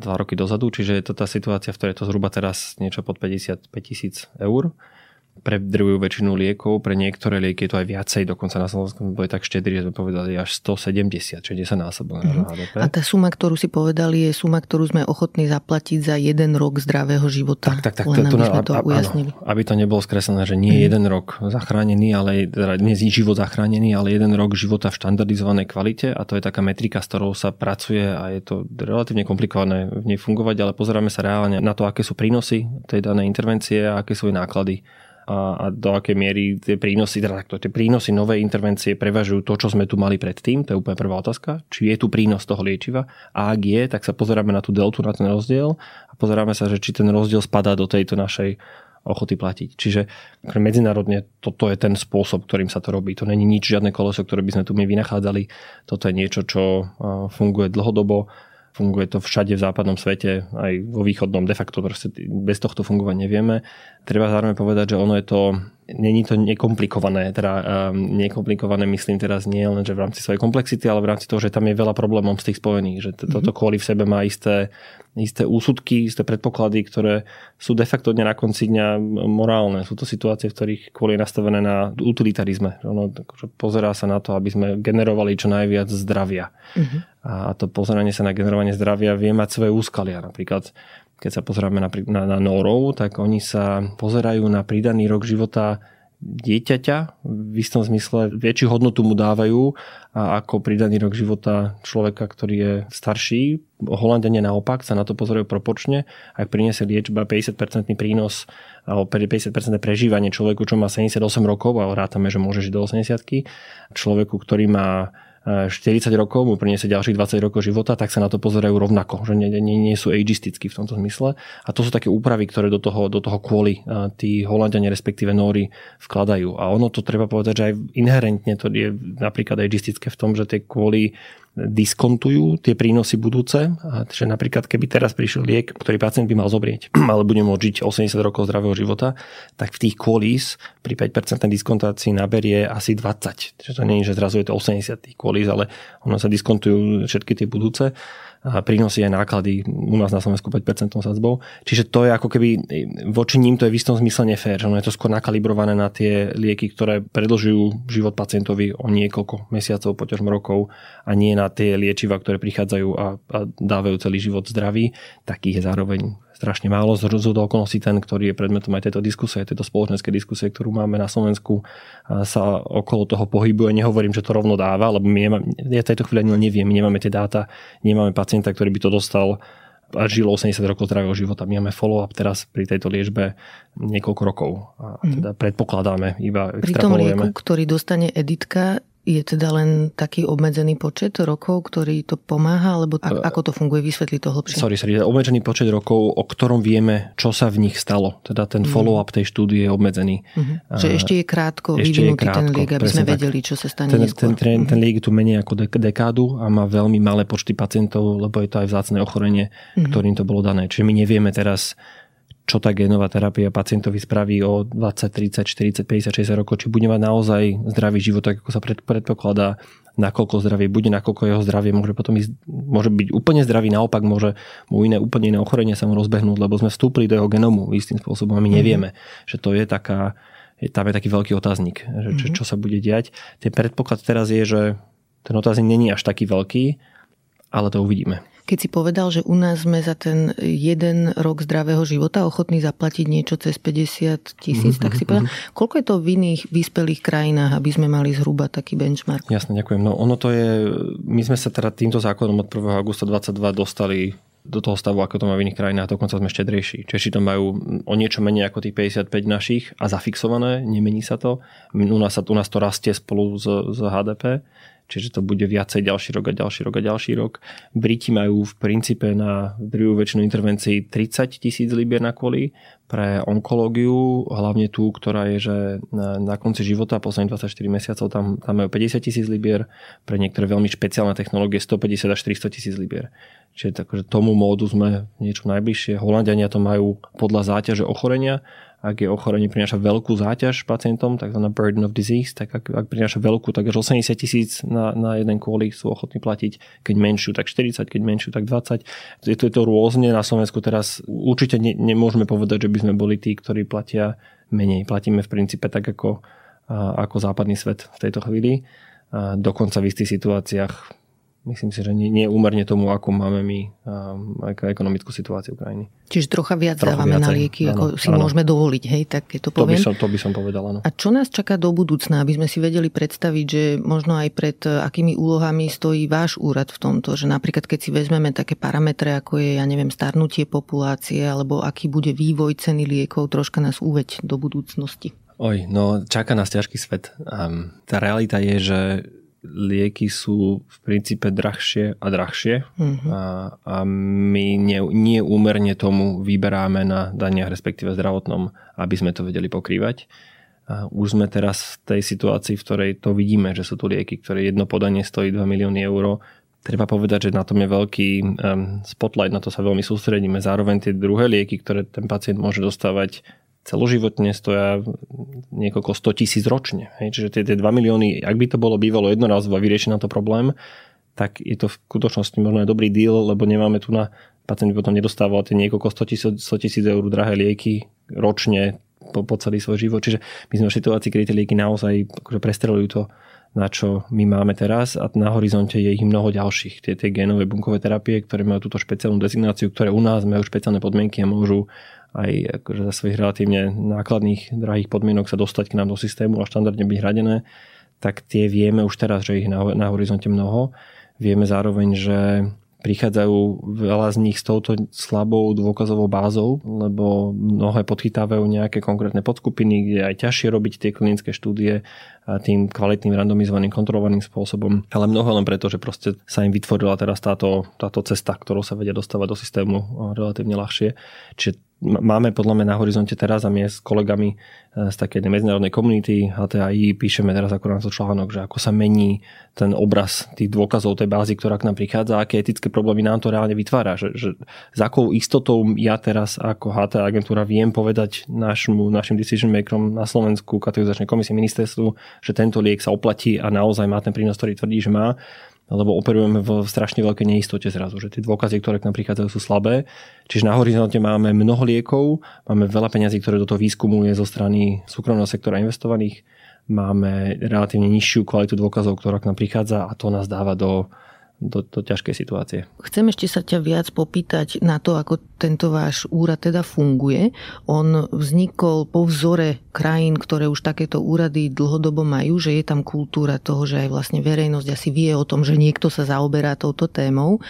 dva roky dozadu, čiže je to tá situácia, v ktorej je to zhruba teraz niečo pod 55 tisíc eur pre druhú väčšinu liekov, pre niektoré lieky je to aj viacej, dokonca na Slovensku boli tak štedri, že sme povedali až 170, čiže 10 násobok mm-hmm. HDP. A tá suma, ktorú si povedali, je suma, ktorú sme ochotní zaplatiť za jeden rok zdravého života. Tak, tak, tak. Len to, to, aby sme to a, ujasnili. Áno, aby to nebolo skreslené, že nie mm-hmm. jeden rok zachránený, ale teda nie život zachránený, ale jeden rok života v štandardizovanej kvalite a to je taká metrika, s ktorou sa pracuje a je to relatívne komplikované v nej fungovať, ale pozeráme sa reálne na to, aké sú prínosy tej danej intervencie a aké sú jej náklady a, a do akej miery tie prínosy, teda takto, tie prínosy novej intervencie prevažujú to, čo sme tu mali predtým, to je úplne prvá otázka, či je tu prínos toho liečiva a ak je, tak sa pozeráme na tú deltu, na ten rozdiel a pozeráme sa, že či ten rozdiel spadá do tejto našej ochoty platiť. Čiže medzinárodne toto je ten spôsob, ktorým sa to robí. To není nič, žiadne koleso, ktoré by sme tu my vynachádzali. Toto je niečo, čo funguje dlhodobo Funguje to všade v západnom svete, aj vo východnom, de facto proste bez tohto fungovať nevieme. Treba zároveň povedať, že ono je to, není to nekomplikované, teda um, nekomplikované myslím teraz nie len, že v rámci svojej komplexity, ale v rámci toho, že tam je veľa problémov z tých spojených, že toto mhm. kvôli v sebe má isté isté úsudky, isté predpoklady, ktoré sú de facto na konci dňa morálne. Sú to situácie, v ktorých kvôli je nastavené na utilitarizme. Ono akože pozerá sa na to, aby sme generovali čo najviac zdravia. Uh-huh. A to pozeranie sa na generovanie zdravia vie mať svoje úskalia. Napríklad keď sa pozeráme na, na, na norov, tak oni sa pozerajú na pridaný rok života dieťaťa v istom zmysle väčšiu hodnotu mu dávajú a ako pridaný rok života človeka, ktorý je starší. Holandania naopak sa na to pozerajú proporčne. Ak priniesie liečba 50% prínos alebo 50% prežívanie človeku, čo má 78 rokov a rátame, že môže žiť do 80 človeku, ktorý má 40 rokov, mu priniesie ďalších 20 rokov života, tak sa na to pozerajú rovnako, že nie, nie, nie sú ageistickí v tomto zmysle. A to sú také úpravy, ktoré do toho, do toho kvôli tí Holandiania, respektíve Nóri vkladajú. A ono to treba povedať, že aj inherentne to je napríklad ageistické v tom, že tie kvôli diskontujú tie prínosy budúce. A že napríklad, keby teraz prišiel liek, ktorý pacient by mal zobrieť, <clears throat> ale bude môcť žiť 80 rokov zdravého života, tak v tých kolís pri 5% diskontácii naberie asi 20. Čiže to nie je, že zrazu je to 80 tých kolís, ale ono sa diskontujú všetky tie budúce prínosy aj náklady u nás na Slovensku 5% sadzbou. Čiže to je ako keby, voči ním to je v istom zmysle nefér, že ono je to skôr nakalibrované na tie lieky, ktoré predlžujú život pacientovi o niekoľko mesiacov, poťažmo rokov a nie na tie liečiva, ktoré prichádzajú a, a dávajú celý život zdraví, takých je zároveň strašne málo. Z do okolností ten, ktorý je predmetom aj tejto diskusie, tejto spoločenskej diskusie, ktorú máme na Slovensku, sa okolo toho pohybuje. Nehovorím, že to rovno dáva, lebo my nemá, ja tejto chvíli ani neviem, my nemáme tie dáta, nemáme pacienta, ktorý by to dostal a žil 80 rokov zdravého života. My máme follow-up teraz pri tejto liečbe niekoľko rokov. A mhm. teda predpokladáme, iba Pri tom lieku, ktorý dostane Editka, je teda len taký obmedzený počet rokov, ktorý to pomáha, alebo ako to funguje? Vysvetli to hlbšie. Sorry, sorry, obmedzený počet rokov, o ktorom vieme, čo sa v nich stalo. Teda ten mhm. follow-up tej štúdie je obmedzený. Uh-huh. Že ešte je krátko ešte vyvinutý je krátko, ten liek, aby sme vedeli, čo sa stane ten, neskôr. Ten, ten, ten mhm. liek tu menej ako dekádu a má veľmi malé počty pacientov, lebo je to aj vzácne ochorenie, uh-huh. ktorým to bolo dané. Čiže my nevieme teraz čo tá genová terapia pacientovi spraví o 20, 30, 40, 50, 60 rokov, či bude mať naozaj zdravý život, tak ako sa predpokladá, nakoľko zdravie bude, nakoľko jeho zdravie môže potom ísť, môže byť úplne zdravý, naopak môže mu iné úplne iné ochorenie sa mu rozbehnúť, lebo sme vstúpili do jeho genomu istým spôsobom a my mhm. nevieme, že to je taká, je, tam je taký veľký otáznik, že, čo, mhm. čo sa bude diať. Ten predpoklad teraz je, že ten otáznik není až taký veľký, ale to uvidíme. Keď si povedal, že u nás sme za ten jeden rok zdravého života ochotní zaplatiť niečo cez 50 tisíc, mm-hmm, tak si povedal, koľko je to v iných vyspelých krajinách, aby sme mali zhruba taký benchmark? Jasne, ďakujem. No ono to je, my sme sa teda týmto zákonom od 1. augusta 22 dostali do toho stavu, ako to má v iných krajinách, dokonca sme štedrejší. Češi to majú o niečo menej ako tých 55 našich a zafixované, nemení sa to. U nás, u nás to rastie spolu s, s HDP čiže to bude viacej ďalší rok a ďalší rok a ďalší rok. Briti majú v princípe na druhú väčšinu intervencií 30 tisíc libier na kvôli pre onkológiu, hlavne tú, ktorá je, že na, konci života, posledných 24 mesiacov, tam, tam majú 50 tisíc libier, pre niektoré veľmi špeciálne technológie 150 až 300 tisíc libier. Čiže takže tomu módu sme niečo najbližšie. Holandiania to majú podľa záťaže ochorenia ak je ochorenie prináša veľkú záťaž pacientom, tzv. burden of disease, tak ak, ak prináša veľkú, tak až 80 tisíc na, na jeden kvôli sú ochotní platiť, keď menšiu, tak 40, keď menšiu, tak 20. Je to, je to rôzne na Slovensku teraz. Určite ne, nemôžeme povedať, že by sme boli tí, ktorí platia menej. Platíme v princípe tak ako, ako západný svet v tejto chvíli. Dokonca v istých situáciách myslím si, že nie, nie úmerne tomu, ako máme my um, ekonomickú situáciu krajiny. Čiže trocha viac trocha dávame viacej. na lieky, ako áno, si áno. môžeme dovoliť, hej, tak keď to poviem. To by som, to by som povedal, áno. A čo nás čaká do budúcna, aby sme si vedeli predstaviť, že možno aj pred uh, akými úlohami stojí váš úrad v tomto, že napríklad keď si vezmeme také parametre, ako je, ja neviem, starnutie populácie, alebo aký bude vývoj ceny liekov, troška nás uveď do budúcnosti. Oj, no čaká nás ťažký svet. Um, tá realita je, že lieky sú v princípe drahšie a drahšie uh-huh. a, a my nie, nie úmerne tomu vyberáme na daniach, respektíve zdravotnom, aby sme to vedeli pokrývať. A už sme teraz v tej situácii, v ktorej to vidíme, že sú tu lieky, ktoré jedno podanie stojí 2 milióny eur. Treba povedať, že na tom je veľký um, spotlight, na to sa veľmi sústredíme. Zároveň tie druhé lieky, ktoré ten pacient môže dostávať celoživotne stoja niekoľko 100 tisíc ročne. Hej. Čiže tie, tie 2 milióny, ak by to bolo bývalo jednorazovo a vyrieši na to problém, tak je to v skutočnosti možno aj dobrý deal, lebo nemáme tu na pacient by potom nedostával tie niekoľko 100 tisíc, 100 tisíc eur drahé lieky ročne po, po celý svoj život. Čiže my sme v situácii, kedy tie lieky naozaj akože prestrelujú to, na čo my máme teraz a na horizonte je ich mnoho ďalších. Tie, tie genové bunkové terapie, ktoré majú túto špeciálnu dezignáciu, ktoré u nás majú špeciálne podmienky a môžu aj akože za svojich relatívne nákladných, drahých podmienok sa dostať k nám do systému a štandardne byť hradené, tak tie vieme už teraz, že ich na, na horizonte mnoho. Vieme zároveň, že prichádzajú veľa z nich s touto slabou dôkazovou bázou, lebo mnohé podchytávajú nejaké konkrétne podskupiny, kde aj ťažšie robiť tie klinické štúdie tým kvalitným randomizovaným kontrolovaným spôsobom, ale mnoho len preto, že proste sa im vytvorila teraz táto, táto cesta, ktorou sa vedia dostávať do systému relatívne ľahšie. Čiže máme podľa mňa na horizonte teraz a my s kolegami e, z takej medzinárodnej komunity HTAI píšeme teraz ako na to článok, že ako sa mení ten obraz tých dôkazov tej bázy, ktorá k nám prichádza, aké etické problémy nám to reálne vytvára. Že, že s akou istotou ja teraz ako HTA agentúra viem povedať našmu, našim decision makerom na Slovensku kategorizačnej komisii ministerstvu, že tento liek sa oplatí a naozaj má ten prínos, ktorý tvrdí, že má lebo operujeme v strašne veľkej neistote zrazu, že tie dôkazy, ktoré k nám prichádzajú, sú slabé. Čiže na horizonte máme mnoho liekov, máme veľa peňazí, ktoré do toho výskumu je zo strany súkromného sektora investovaných, máme relatívne nižšiu kvalitu dôkazov, ktorá k nám prichádza a to nás dáva do, do, do ťažkej situácie. Chcem ešte sa ťa viac popýtať na to, ako tento váš úrad teda funguje. On vznikol po vzore krajín, ktoré už takéto úrady dlhodobo majú, že je tam kultúra toho, že aj vlastne verejnosť asi vie o tom, že niekto sa zaoberá touto témou.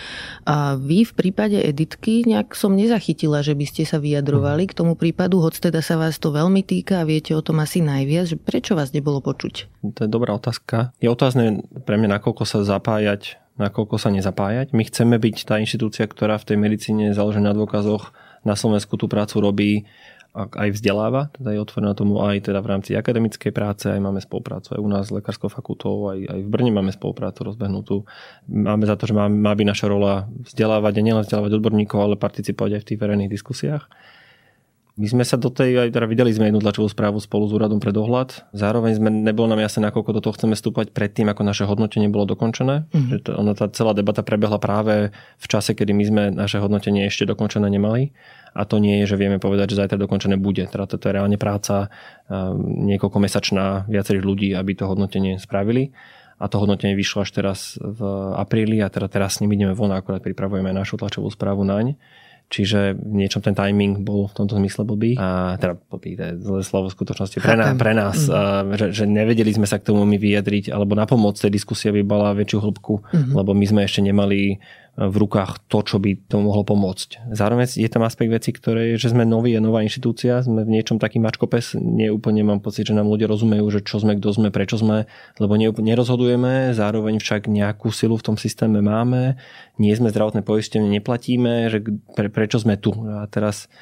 A vy v prípade editky nejak som nezachytila, že by ste sa vyjadrovali k tomu prípadu, hoď teda sa vás to veľmi týka a viete o tom asi najviac, že prečo vás nebolo počuť? To je dobrá otázka. Je otázne pre mňa, nakoľko sa zapájať nakoľko sa nezapájať. My chceme byť tá inštitúcia, ktorá v tej medicíne založená na dôkazoch na Slovensku tú prácu robí aj vzdeláva, teda je otvorená tomu aj teda v rámci akademickej práce, aj máme spoluprácu aj u nás s Lekárskou fakultou, aj, aj v Brne máme spoluprácu rozbehnutú. Máme za to, že má, má byť naša rola vzdelávať a nielen vzdelávať odborníkov, ale participovať aj v tých verejných diskusiách. My sme sa do tej, aj teda videli sme jednu tlačovú správu spolu s úradom pre dohľad. Zároveň sme, nebolo nám jasné, nakoľko do toho chceme vstúpať predtým, ako naše hodnotenie bolo dokončené. Mm-hmm. Že to, ona, tá celá debata prebehla práve v čase, kedy my sme naše hodnotenie ešte dokončené nemali. A to nie je, že vieme povedať, že zajtra dokončené bude. Teda toto je reálne práca niekoľko mesačná viacerých ľudí, aby to hodnotenie spravili a to hodnotenie vyšlo až teraz v apríli a teda teraz s ním ideme von, akorát pripravujeme našu tlačovú správu naň. Čiže v niečom ten timing bol v tomto zmysle blbý. A teda blbý, to je zlé slovo v skutočnosti pre, nás, pre nás, mm. a, že, že nevedeli sme sa k tomu my vyjadriť, alebo na pomoc tej diskusie by bola väčšiu hĺbku, mm-hmm. lebo my sme ešte nemali v rukách to, čo by to mohlo pomôcť. Zároveň je tam aspekt veci, ktoré že sme noví, a nová inštitúcia, sme v niečom taký mačkopes, neúplne mám pocit, že nám ľudia rozumejú, že čo sme, kto sme, prečo sme, lebo nerozhodujeme, zároveň však nejakú silu v tom systéme máme, nie sme zdravotné poistenie, neplatíme, že pre, prečo sme tu. A teraz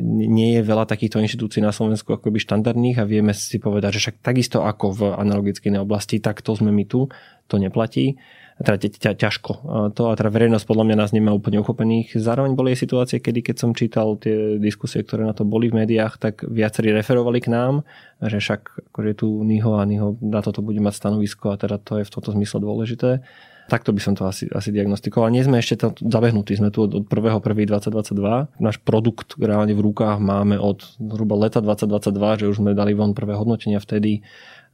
nie je veľa takýchto inštitúcií na Slovensku akoby štandardných a vieme si povedať, že však takisto ako v analogickej oblasti, tak to sme my tu, to neplatí teda ťa, ťažko to a teda verejnosť podľa mňa nás nemá úplne uchopených. Zároveň boli aj situácie, kedy keď som čítal tie diskusie, ktoré na to boli v médiách, tak viacerí referovali k nám, že však akože tu Niho a Niho na toto bude mať stanovisko a teda to je v tomto zmysle dôležité. Takto by som to asi, asi diagnostikoval. Nie sme ešte tam zabehnutí, sme tu od, od 1.1.2022. Náš produkt reálne v rukách máme od zhruba leta 2022, že už sme dali von prvé hodnotenia vtedy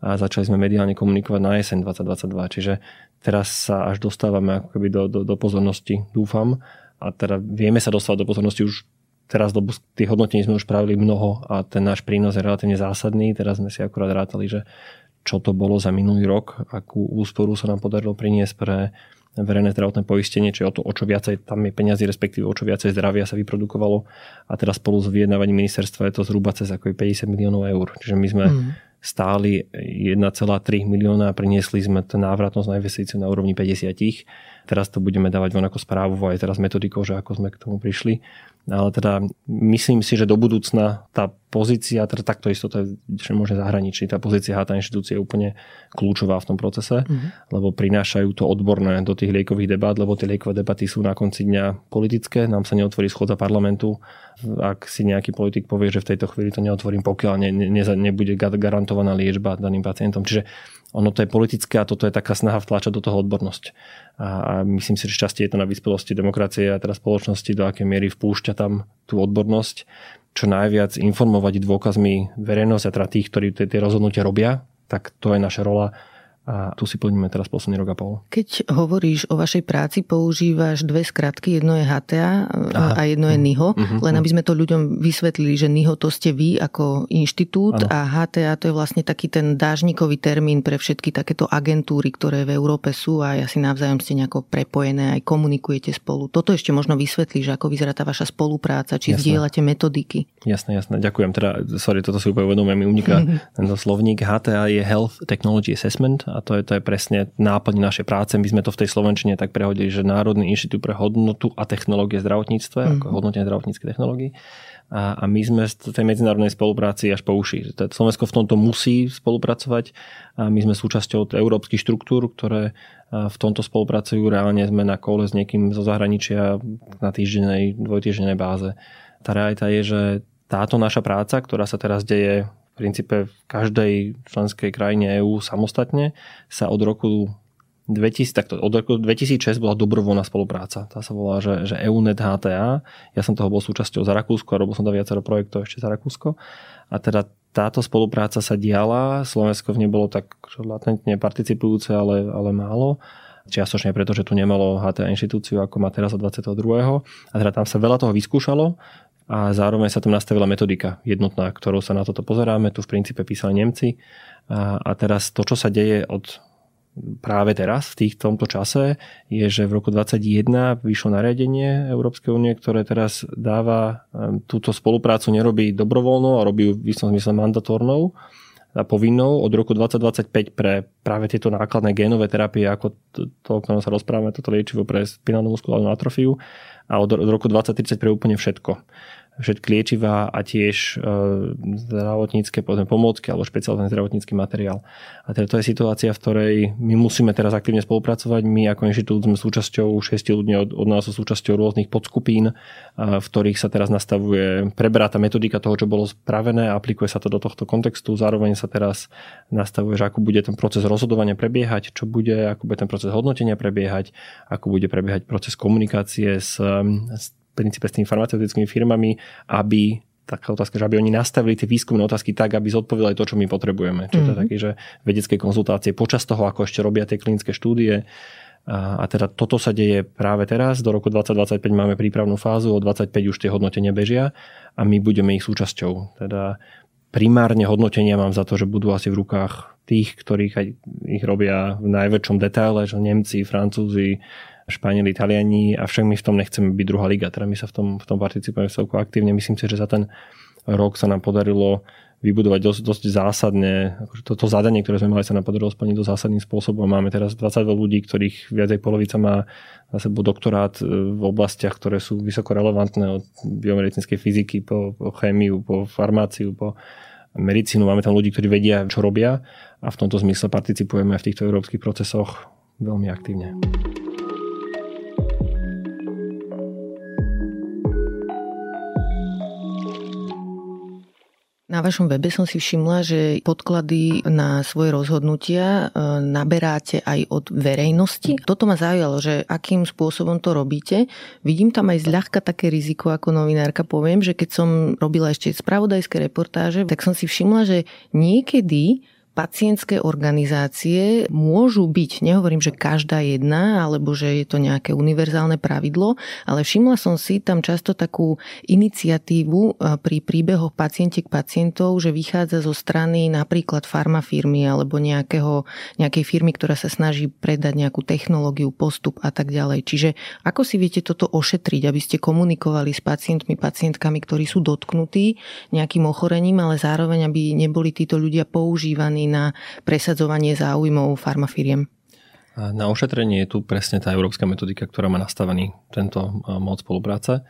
a začali sme mediálne komunikovať na jeseň 2022. Čiže teraz sa až dostávame ako keby do, do, do pozornosti, dúfam. A teda vieme sa dostať do pozornosti už teraz, lebo tých hodnotení sme už spravili mnoho a ten náš prínos je relatívne zásadný. Teraz sme si akurát rátali, že čo to bolo za minulý rok, akú úsporu sa nám podarilo priniesť pre verejné zdravotné poistenie, čiže o to, o čo viacej tam je peniazy, respektíve o čo viacej zdravia sa vyprodukovalo. A teraz spolu s vyjednávaním ministerstva je to zhruba cez ako 50 miliónov eur. Čiže my sme mm stáli 1,3 milióna a priniesli sme ten návratnosť na investíciu na úrovni 50. Teraz to budeme dávať von ako správu aj teraz metodikou, že ako sme k tomu prišli. Ale teda myslím si, že do budúcna tá pozícia, teda takto isto to je že možno zahraničí, tá pozícia HTA inštitúcie je úplne kľúčová v tom procese, mm-hmm. lebo prinášajú to odborné do tých liekových debát, lebo tie liekové debaty sú na konci dňa politické, nám sa neotvorí schôdza parlamentu, ak si nejaký politik povie, že v tejto chvíli to neotvorím, pokiaľ ne, ne, nebude garantovaná liečba daným pacientom. Čiže ono to je politické a toto je taká snaha vtlačať do toho odbornosť. A, a myslím si, že šťastie je to na vyspelosti demokracie a teraz spoločnosti, do akej miery vpúšťa tam tú odbornosť, čo najviac informovať dôkazmi verejnosť a teda tých, ktorí tie rozhodnutia robia, tak to je naša rola a tu si plníme teraz posledný rok a pol. Keď hovoríš o vašej práci, používaš dve skratky, jedno je HTA Aha. a jedno je mhm. NIHO, uh-huh, len aby sme to ľuďom vysvetlili, že NIHO to ste vy ako inštitút ano. a HTA to je vlastne taký ten dážnikový termín pre všetky takéto agentúry, ktoré v Európe sú a asi navzájom ste nejako prepojené, aj komunikujete spolu. Toto ešte možno vysvetlíš, ako vyzerá tá vaša spolupráca, či jasné. zdieľate metodiky. Jasné, jasné, ďakujem. Teda, sorry, toto si úplne uvedomujem, mi uniká <laughs> tento slovník. HTA je Health Technology Assessment a to je, to je presne náplň našej práce. My sme to v tej slovenčine tak prehodili, že Národný inštitút pre hodnotu a technológie v zdravotníctve, mm. ako hodnotenie zdravotníckej technológií. A, a my sme v tej medzinárodnej spolupráci až po uši. Slovensko v tomto musí spolupracovať a my sme súčasťou európskych štruktúr, ktoré v tomto spolupracujú. Reálne sme na kole s niekým zo zahraničia na týždennej, dvojtýždennej báze. Tá realita je, že táto naša práca, ktorá sa teraz deje v princípe v každej členskej krajine EÚ samostatne sa od roku 2000, takto, od roku 2006 bola dobrovoľná spolupráca. Tá sa volá, že, že EUNET HTA. Ja som toho bol súčasťou za Rakúsko a robil som tam viacero projektov ešte za Rakúsko. A teda táto spolupráca sa diala, Slovensko v nej bolo tak latentne participujúce, ale, ale málo. Čiastočne preto, že tu nemalo HTA inštitúciu, ako má teraz od 22. A teda tam sa veľa toho vyskúšalo a zároveň sa tam nastavila metodika jednotná, ktorou sa na toto pozeráme. Tu v princípe písali Nemci. A, a teraz to, čo sa deje od práve teraz, v tomto čase, je, že v roku 2021 vyšlo nariadenie Európskej únie, ktoré teraz dáva túto spoluprácu, nerobí dobrovoľnou a robí v istom zmysle mandatórnou a povinnou. Od roku 2025 pre práve tieto nákladné génové terapie, ako to, to o ktorom sa rozprávame, toto liečivo pre spinálnu muskulárnu atrofiu. A od roku 2030 pre úplne všetko všetky liečivá a tiež e, zdravotnícke povedzme, pomôcky alebo špeciálny zdravotnícky materiál. A teda to je situácia, v ktorej my musíme teraz aktívne spolupracovať. My ako inštitút sme súčasťou, šiesti ľudí od, od nás sú súčasťou rôznych podskupín, e, v ktorých sa teraz nastavuje, preberá tá metodika toho, čo bolo spravené aplikuje sa to do tohto kontextu. Zároveň sa teraz nastavuje, že ako bude ten proces rozhodovania prebiehať, čo bude, ako bude ten proces hodnotenia prebiehať, ako bude prebiehať proces komunikácie s, s princípe s tými farmaceutickými firmami, aby taká otázka, že aby oni nastavili tie výskumné otázky tak, aby zodpovedali to, čo my potrebujeme. Čiže mm-hmm. to je mhm. také, že vedecké konzultácie počas toho, ako ešte robia tie klinické štúdie. A, a teda toto sa deje práve teraz. Do roku 2025 máme prípravnú fázu, o 25 už tie hodnotenia bežia a my budeme ich súčasťou. Teda primárne hodnotenia mám za to, že budú asi v rukách tých, ktorých ich robia v najväčšom detaile, že Nemci, Francúzi, Španieli, Italiani, avšak my v tom nechceme byť druhá liga, teda my sa v tom, v tom participujeme celku aktívne. Myslím si, že za ten rok sa nám podarilo vybudovať dosť, dosť zásadne, akože toto zadanie, ktoré sme mali, sa nám podarilo splniť dosť zásadným spôsobom. Máme teraz 22 ľudí, ktorých viac aj polovica má za sebou doktorát e, v oblastiach, ktoré sú vysoko relevantné od biomedicínskej fyziky po, po chémiu, po farmáciu, po medicínu. Máme tam ľudí, ktorí vedia, čo robia a v tomto zmysle participujeme v týchto európskych procesoch veľmi aktívne. Na vašom webe som si všimla, že podklady na svoje rozhodnutia e, naberáte aj od verejnosti. Toto ma zaujalo, že akým spôsobom to robíte. Vidím tam aj zľahka také riziko ako novinárka. Poviem, že keď som robila ešte spravodajské reportáže, tak som si všimla, že niekedy pacientské organizácie môžu byť, nehovorím, že každá jedna, alebo že je to nejaké univerzálne pravidlo, ale všimla som si tam často takú iniciatívu e, pri príbehoch pacientiek pacientov, že vychádza zo strany napríklad farmafirmy alebo nejakého, nejakej firmy, ktorá sa snaží predať nejakú technológiu, postup a tak ďalej. Čiže ako si viete toto ošetriť, aby ste komunikovali s pacientmi, pacientkami, ktorí sú dotknutí nejakým ochorením, ale zároveň, aby neboli títo ľudia používaní na presadzovanie záujmov farmafíriem? Na ošetrenie je tu presne tá európska metodika, ktorá má nastavený tento mod spolupráce.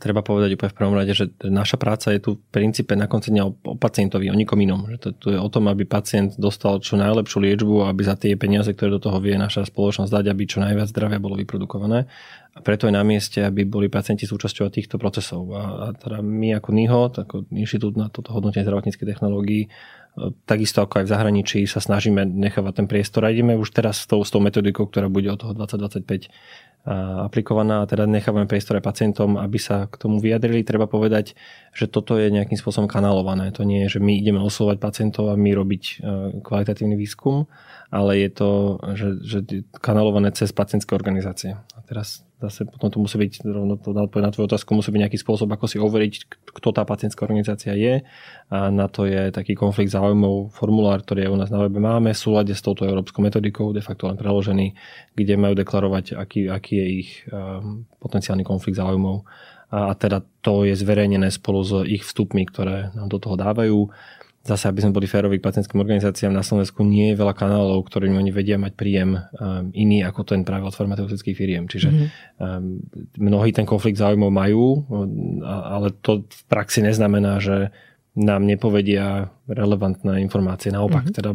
Treba povedať úplne v prvom rade, že naša práca je tu v princípe na konci dňa o pacientovi, o nikom inom. Že to, to je o tom, aby pacient dostal čo najlepšiu liečbu, aby za tie peniaze, ktoré do toho vie naša spoločnosť dať, aby čo najviac zdravia bolo vyprodukované. A preto je na mieste, aby boli pacienti súčasťou týchto procesov. A, a teda my ako NIHO, ako Inštitút na toto hodnotenie zdravotníckej technológií, takisto ako aj v zahraničí sa snažíme nechávať ten priestor a ideme už teraz s tou, s tou metodikou, ktorá bude od toho 2025 aplikovaná a teda nechávame priestor aj pacientom, aby sa k tomu vyjadrili. Treba povedať, že toto je nejakým spôsobom kanálované. To nie je, že my ideme oslovať pacientov a my robiť e, kvalitatívny výskum, ale je to že, že kanálované cez pacientské organizácie. A teraz zase potom to musí byť, rovno to na tvoju otázku, musí byť nejaký spôsob, ako si overiť, kto tá pacientská organizácia je. A na to je taký konflikt záujmov, formulár, ktorý je u nás na webe máme, v súlade s touto európskou metodikou, de facto len preložený, kde majú deklarovať, aký, aký je ich um, potenciálny konflikt záujmov. A, a teda to je zverejnené spolu s ich vstupmi, ktoré nám do toho dávajú zase, aby sme boli férovi k pacientským organizáciám, na Slovensku nie je veľa kanálov, ktorými oni vedia mať príjem um, iný ako ten práve od farmaceutických firiem. Čiže mm-hmm. um, mnohí ten konflikt záujmov majú, ale to v praxi neznamená, že nám nepovedia relevantné informácie. Naopak, mm-hmm. teda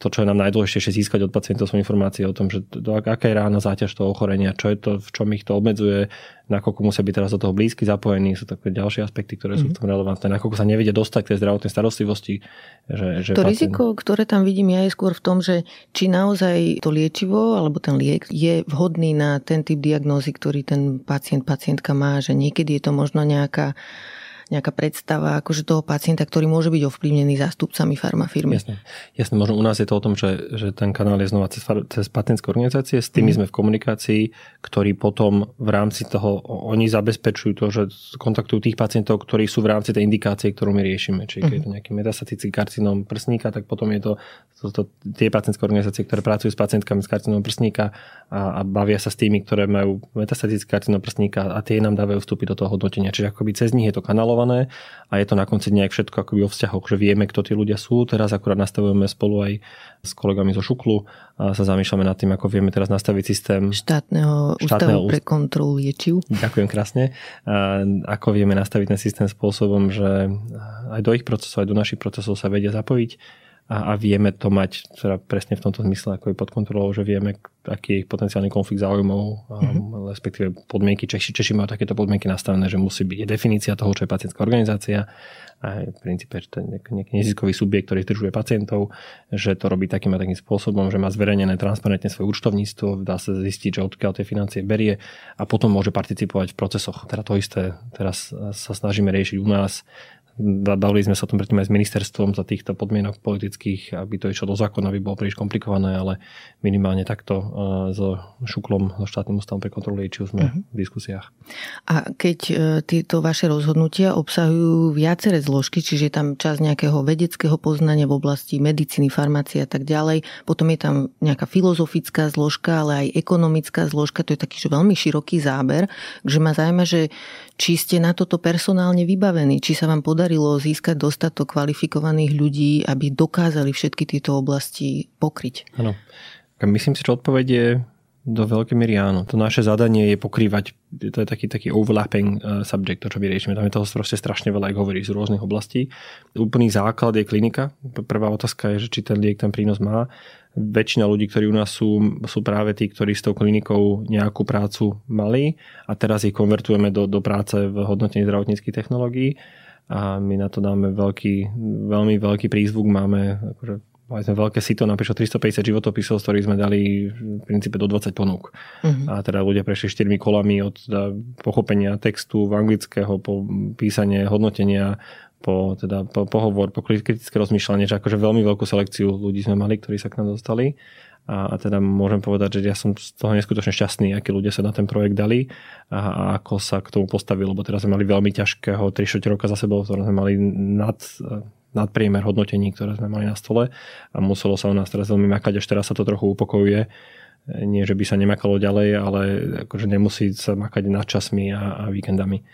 to, čo je nám najdôležitejšie získať od pacientov sú informácie o tom, že do, aká je rána záťaž toho ochorenia, čo je to, v čom ich to obmedzuje, nakoľko musia byť teraz do toho blízky zapojení, sú také ďalšie aspekty, ktoré mm-hmm. sú v mhm. tom relevantné, nakoľko sa nevedia dostať k tej zdravotnej starostlivosti. Že, že to pacient... riziko, ktoré tam vidím ja je skôr v tom, že či naozaj to liečivo alebo ten liek je vhodný na ten typ diagnózy, ktorý ten pacient, pacientka má, že niekedy je to možno nejaká nejaká predstava akože toho pacienta, ktorý môže byť ovplyvnený zástupcami farmafirmy. Jasne. Jasne, možno u nás je to o tom, že, že ten kanál je znova cez, cez pacientské organizácie, s tými mm. sme v komunikácii, ktorí potom v rámci toho, oni zabezpečujú to, že kontaktujú tých pacientov, ktorí sú v rámci tej indikácie, ktorú my riešime. Čiže keď je to mhm. nejaký metastatický karcinom prsníka, tak potom je to, to, to tie pacientské organizácie, ktoré pracujú s pacientkami s karcinom prsníka a, a bavia sa s tými, ktoré majú metastatický karcinom prsníka a tie nám dávajú vstúpiť do toho hodnotenia. Čiže akoby cez nich je to kanálové namalované a je to na konci nejak všetko akoby o vzťahoch, že vieme, kto tí ľudia sú. Teraz akurát nastavujeme spolu aj s kolegami zo Šuklu a sa zamýšľame nad tým, ako vieme teraz nastaviť systém štátneho, štátneho ústavu pre kontrolu liečiv. Ďakujem krásne. A ako vieme nastaviť ten systém spôsobom, že aj do ich procesov, aj do našich procesov sa vedia zapojiť a, a vieme to mať teda presne v tomto zmysle, ako je pod kontrolou, že vieme, aký je potenciálny konflikt záujmov, mm-hmm. respektíve podmienky. Češi, Češi majú takéto podmienky nastavené, že musí byť definícia toho, čo je pacientská organizácia a v princípe, že to je nejaký neziskový subjekt, ktorý zdržuje pacientov, že to robí takým a takým spôsobom, že má zverejnené transparentne svoje účtovníctvo, dá sa zistiť, že odkiaľ tie financie berie a potom môže participovať v procesoch. Teda to isté teraz sa snažíme riešiť u nás Bavili sme sa o tom predtým aj s ministerstvom za týchto podmienok politických, aby to išlo do zákona, aby bolo príliš komplikované, ale minimálne takto uh, so Šuklom, so štátnym ústavom pre kontrolu liečiv sme uh-huh. v diskusiách. A keď uh, tieto vaše rozhodnutia obsahujú viaceré zložky, čiže je tam čas nejakého vedeckého poznania v oblasti medicíny, farmácie a tak ďalej, potom je tam nejaká filozofická zložka, ale aj ekonomická zložka, to je taký že veľmi široký záber, že ma zaujíma, že či ste na toto personálne vybavení, či sa vám podarilo získať dostatok kvalifikovaných ľudí, aby dokázali všetky tieto oblasti pokryť. Áno. Myslím si, že odpoveď je do veľkej miery áno. To naše zadanie je pokrývať, to je taký, taký overlapping uh, subject, to čo vyriešime. Tam je toho proste strašne veľa, ako hovorí, z rôznych oblastí. Úplný základ je klinika. Prvá otázka je, že či ten liek ten prínos má väčšina ľudí, ktorí u nás sú, sú práve tí, ktorí s tou klinikou nejakú prácu mali a teraz ich konvertujeme do, do práce v hodnotení zdravotníckých technológií a my na to dáme veľký, veľmi veľký prízvuk, máme akože mali sme veľké sito, napíšlo 350 životopisov, z ktorých sme dali v princípe do 20 ponúk. Uh-huh. A teda ľudia prešli 4 kolami od teda pochopenia textu v anglického po písanie, hodnotenia, po, teda, po pohovor, po kritické rozmýšľanie, že akože veľmi veľkú selekciu ľudí sme mali, ktorí sa k nám dostali. A, a teda môžem povedať, že ja som z toho neskutočne šťastný, akí ľudia sa na ten projekt dali a, a ako sa k tomu postavili, lebo teraz sme mali veľmi ťažkého 3 roka za sebou, ktoré sme mali nad, nadpriemer hodnotení, ktoré sme mali na stole a muselo sa u nás teraz veľmi makať, až teraz sa to trochu upokojuje. Nie, že by sa nemakalo ďalej, ale akože nemusí sa makať nad časmi a, a víkendami.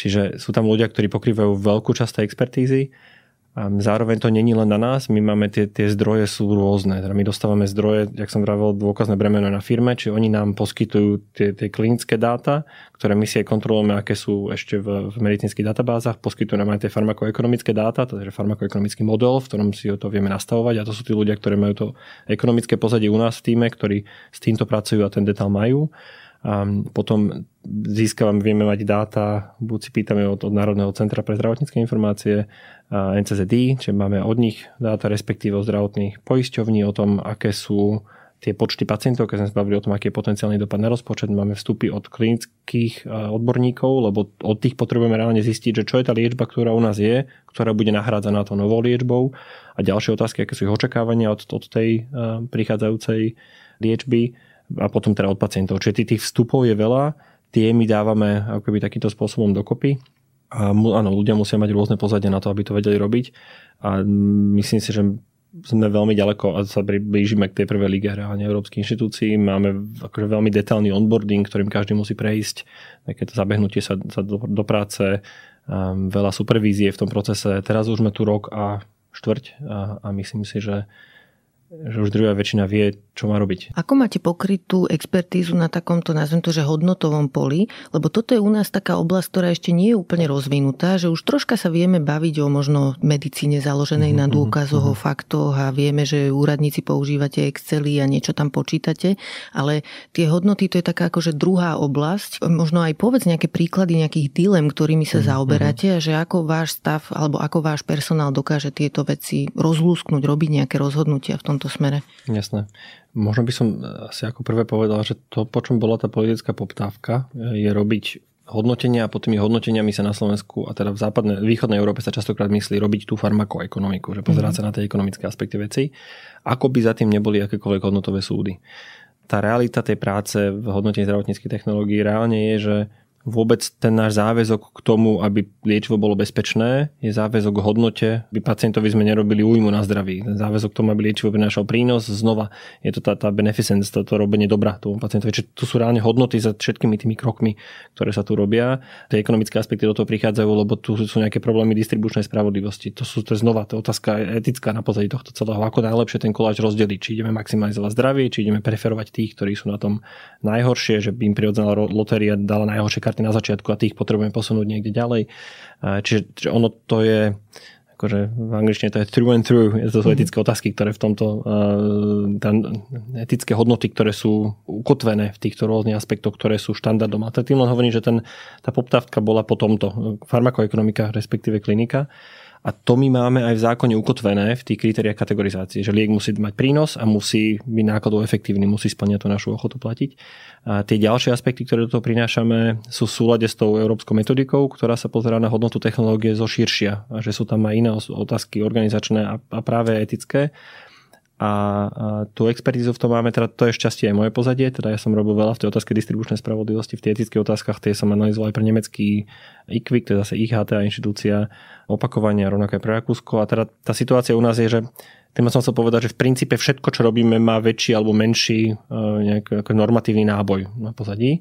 Čiže sú tam ľudia, ktorí pokrývajú veľkú časť tej expertízy. A zároveň to není len na nás, my máme tie, tie zdroje sú rôzne. Teda my dostávame zdroje, jak som vravel, dôkazné bremeno na firme, či oni nám poskytujú tie, tie klinické dáta, ktoré my si aj kontrolujeme, aké sú ešte v, v medicínskych databázach, poskytujú nám aj tie farmakoekonomické dáta, takže farmakoekonomický model, v ktorom si to vieme nastavovať a to sú tí ľudia, ktorí majú to ekonomické pozadie u nás v týme, ktorí s týmto pracujú a ten detail majú. A potom získavame, vieme mať dáta, buď si pýtame od, od Národného centra pre zdravotnícke informácie, NCZD, čiže máme od nich dáta, respektíve od zdravotných poisťovní o tom, aké sú tie počty pacientov, keď sme sa bavili o tom, aký je potenciálny dopad na rozpočet, máme vstupy od klinických odborníkov, lebo od tých potrebujeme reálne zistiť, že čo je tá liečba, ktorá u nás je, ktorá bude nahrádzaná to novou liečbou. A ďalšie otázky, aké sú ich očakávania od, od tej prichádzajúcej liečby a potom teda od pacientov. Čiže tých vstupov je veľa, tie my dávame akoby takýmto spôsobom dokopy. A áno, ľudia musia mať rôzne pozadie na to, aby to vedeli robiť. A myslím si, že sme veľmi ďaleko a sa blížime k tej prvej lige reálne európskych inštitúcií. Máme akože veľmi detailný onboarding, ktorým každý musí prejsť. Takéto zabehnutie sa, sa do, do práce, um, veľa supervízie v tom procese. Teraz už sme tu rok a štvrť a, a myslím si, že že už druhá väčšina vie, čo má robiť. Ako máte pokrytú expertízu na takomto, nazvem to, že hodnotovom poli? Lebo toto je u nás taká oblasť, ktorá ešte nie je úplne rozvinutá, že už troška sa vieme baviť o možno medicíne založenej mm-hmm, na mhm, dôkazoch, mm-hmm. o faktoch a vieme, že úradníci používate Excely a niečo tam počítate, ale tie hodnoty to je taká akože druhá oblasť. Možno aj povedz nejaké príklady nejakých dilem, ktorými sa mm-hmm. zaoberáte a že ako váš stav alebo ako váš personál dokáže tieto veci rozlúsknuť, robiť nejaké rozhodnutia v tom tomto smere. Jasné. Možno by som asi ako prvé povedal, že to, po čom bola tá politická poptávka, je robiť hodnotenia a pod tými hodnoteniami sa na Slovensku a teda v západnej, východnej Európe sa častokrát myslí robiť tú farmakoekonomiku, že pozerať mm-hmm. sa na tie ekonomické aspekty veci, ako by za tým neboli akékoľvek hodnotové súdy. Tá realita tej práce v hodnotení zdravotníckých technológií reálne je, že vôbec ten náš záväzok k tomu, aby liečivo bolo bezpečné, je záväzok k hodnote, aby pacientovi sme nerobili újmu na zdraví. Ten záväzok k tomu, aby liečivo prinášal prínos, znova je to tá, tá beneficence, to, to robenie dobra tomu pacientovi. Čiže tu sú reálne hodnoty za všetkými tými krokmi, ktoré sa tu robia. Tie ekonomické aspekty do toho prichádzajú, lebo tu sú nejaké problémy distribučnej spravodlivosti. To sú to je znova to otázka etická na pozadí tohto celého. Ako najlepšie ten koláč rozdeliť? Či ideme maximalizovať zdravie, či ideme preferovať tých, ktorí sú na tom najhoršie, že by im prirodzená lotéria dala najhoršie karty na začiatku a tých potrebujeme posunúť niekde ďalej. Čiže, čiže ono to je akože v angličtine to je through and through, to sú mm-hmm. etické otázky, ktoré v tomto, uh, etické hodnoty, ktoré sú ukotvené v týchto rôznych aspektoch, ktoré sú štandardom. A tým len hovorím, že ten, tá poptávka bola po tomto, farmakoekonomika, respektíve klinika. A to my máme aj v zákone ukotvené v tých kritériách kategorizácie, že liek musí mať prínos a musí byť nákladov efektívny, musí splňať tú našu ochotu platiť. A tie ďalšie aspekty, ktoré do toho prinášame, sú v súlade s tou európskou metodikou, ktorá sa pozerá na hodnotu technológie zo širšia a že sú tam aj iné otázky organizačné a, práve etické. A, tú expertízu v tom máme, teda to je šťastie aj moje pozadie, teda ja som robil veľa v tej otázke distribučnej spravodlivosti, v tej etických otázkach, tie som analyzoval aj pre nemecký IQVIC, teda zase IHT inštitúcia opakovania, rovnako aj pre Rakúsko. A teda tá situácia u nás je, že tým som chcel povedať, že v princípe všetko, čo robíme, má väčší alebo menší uh, nejaký normatívny náboj na pozadí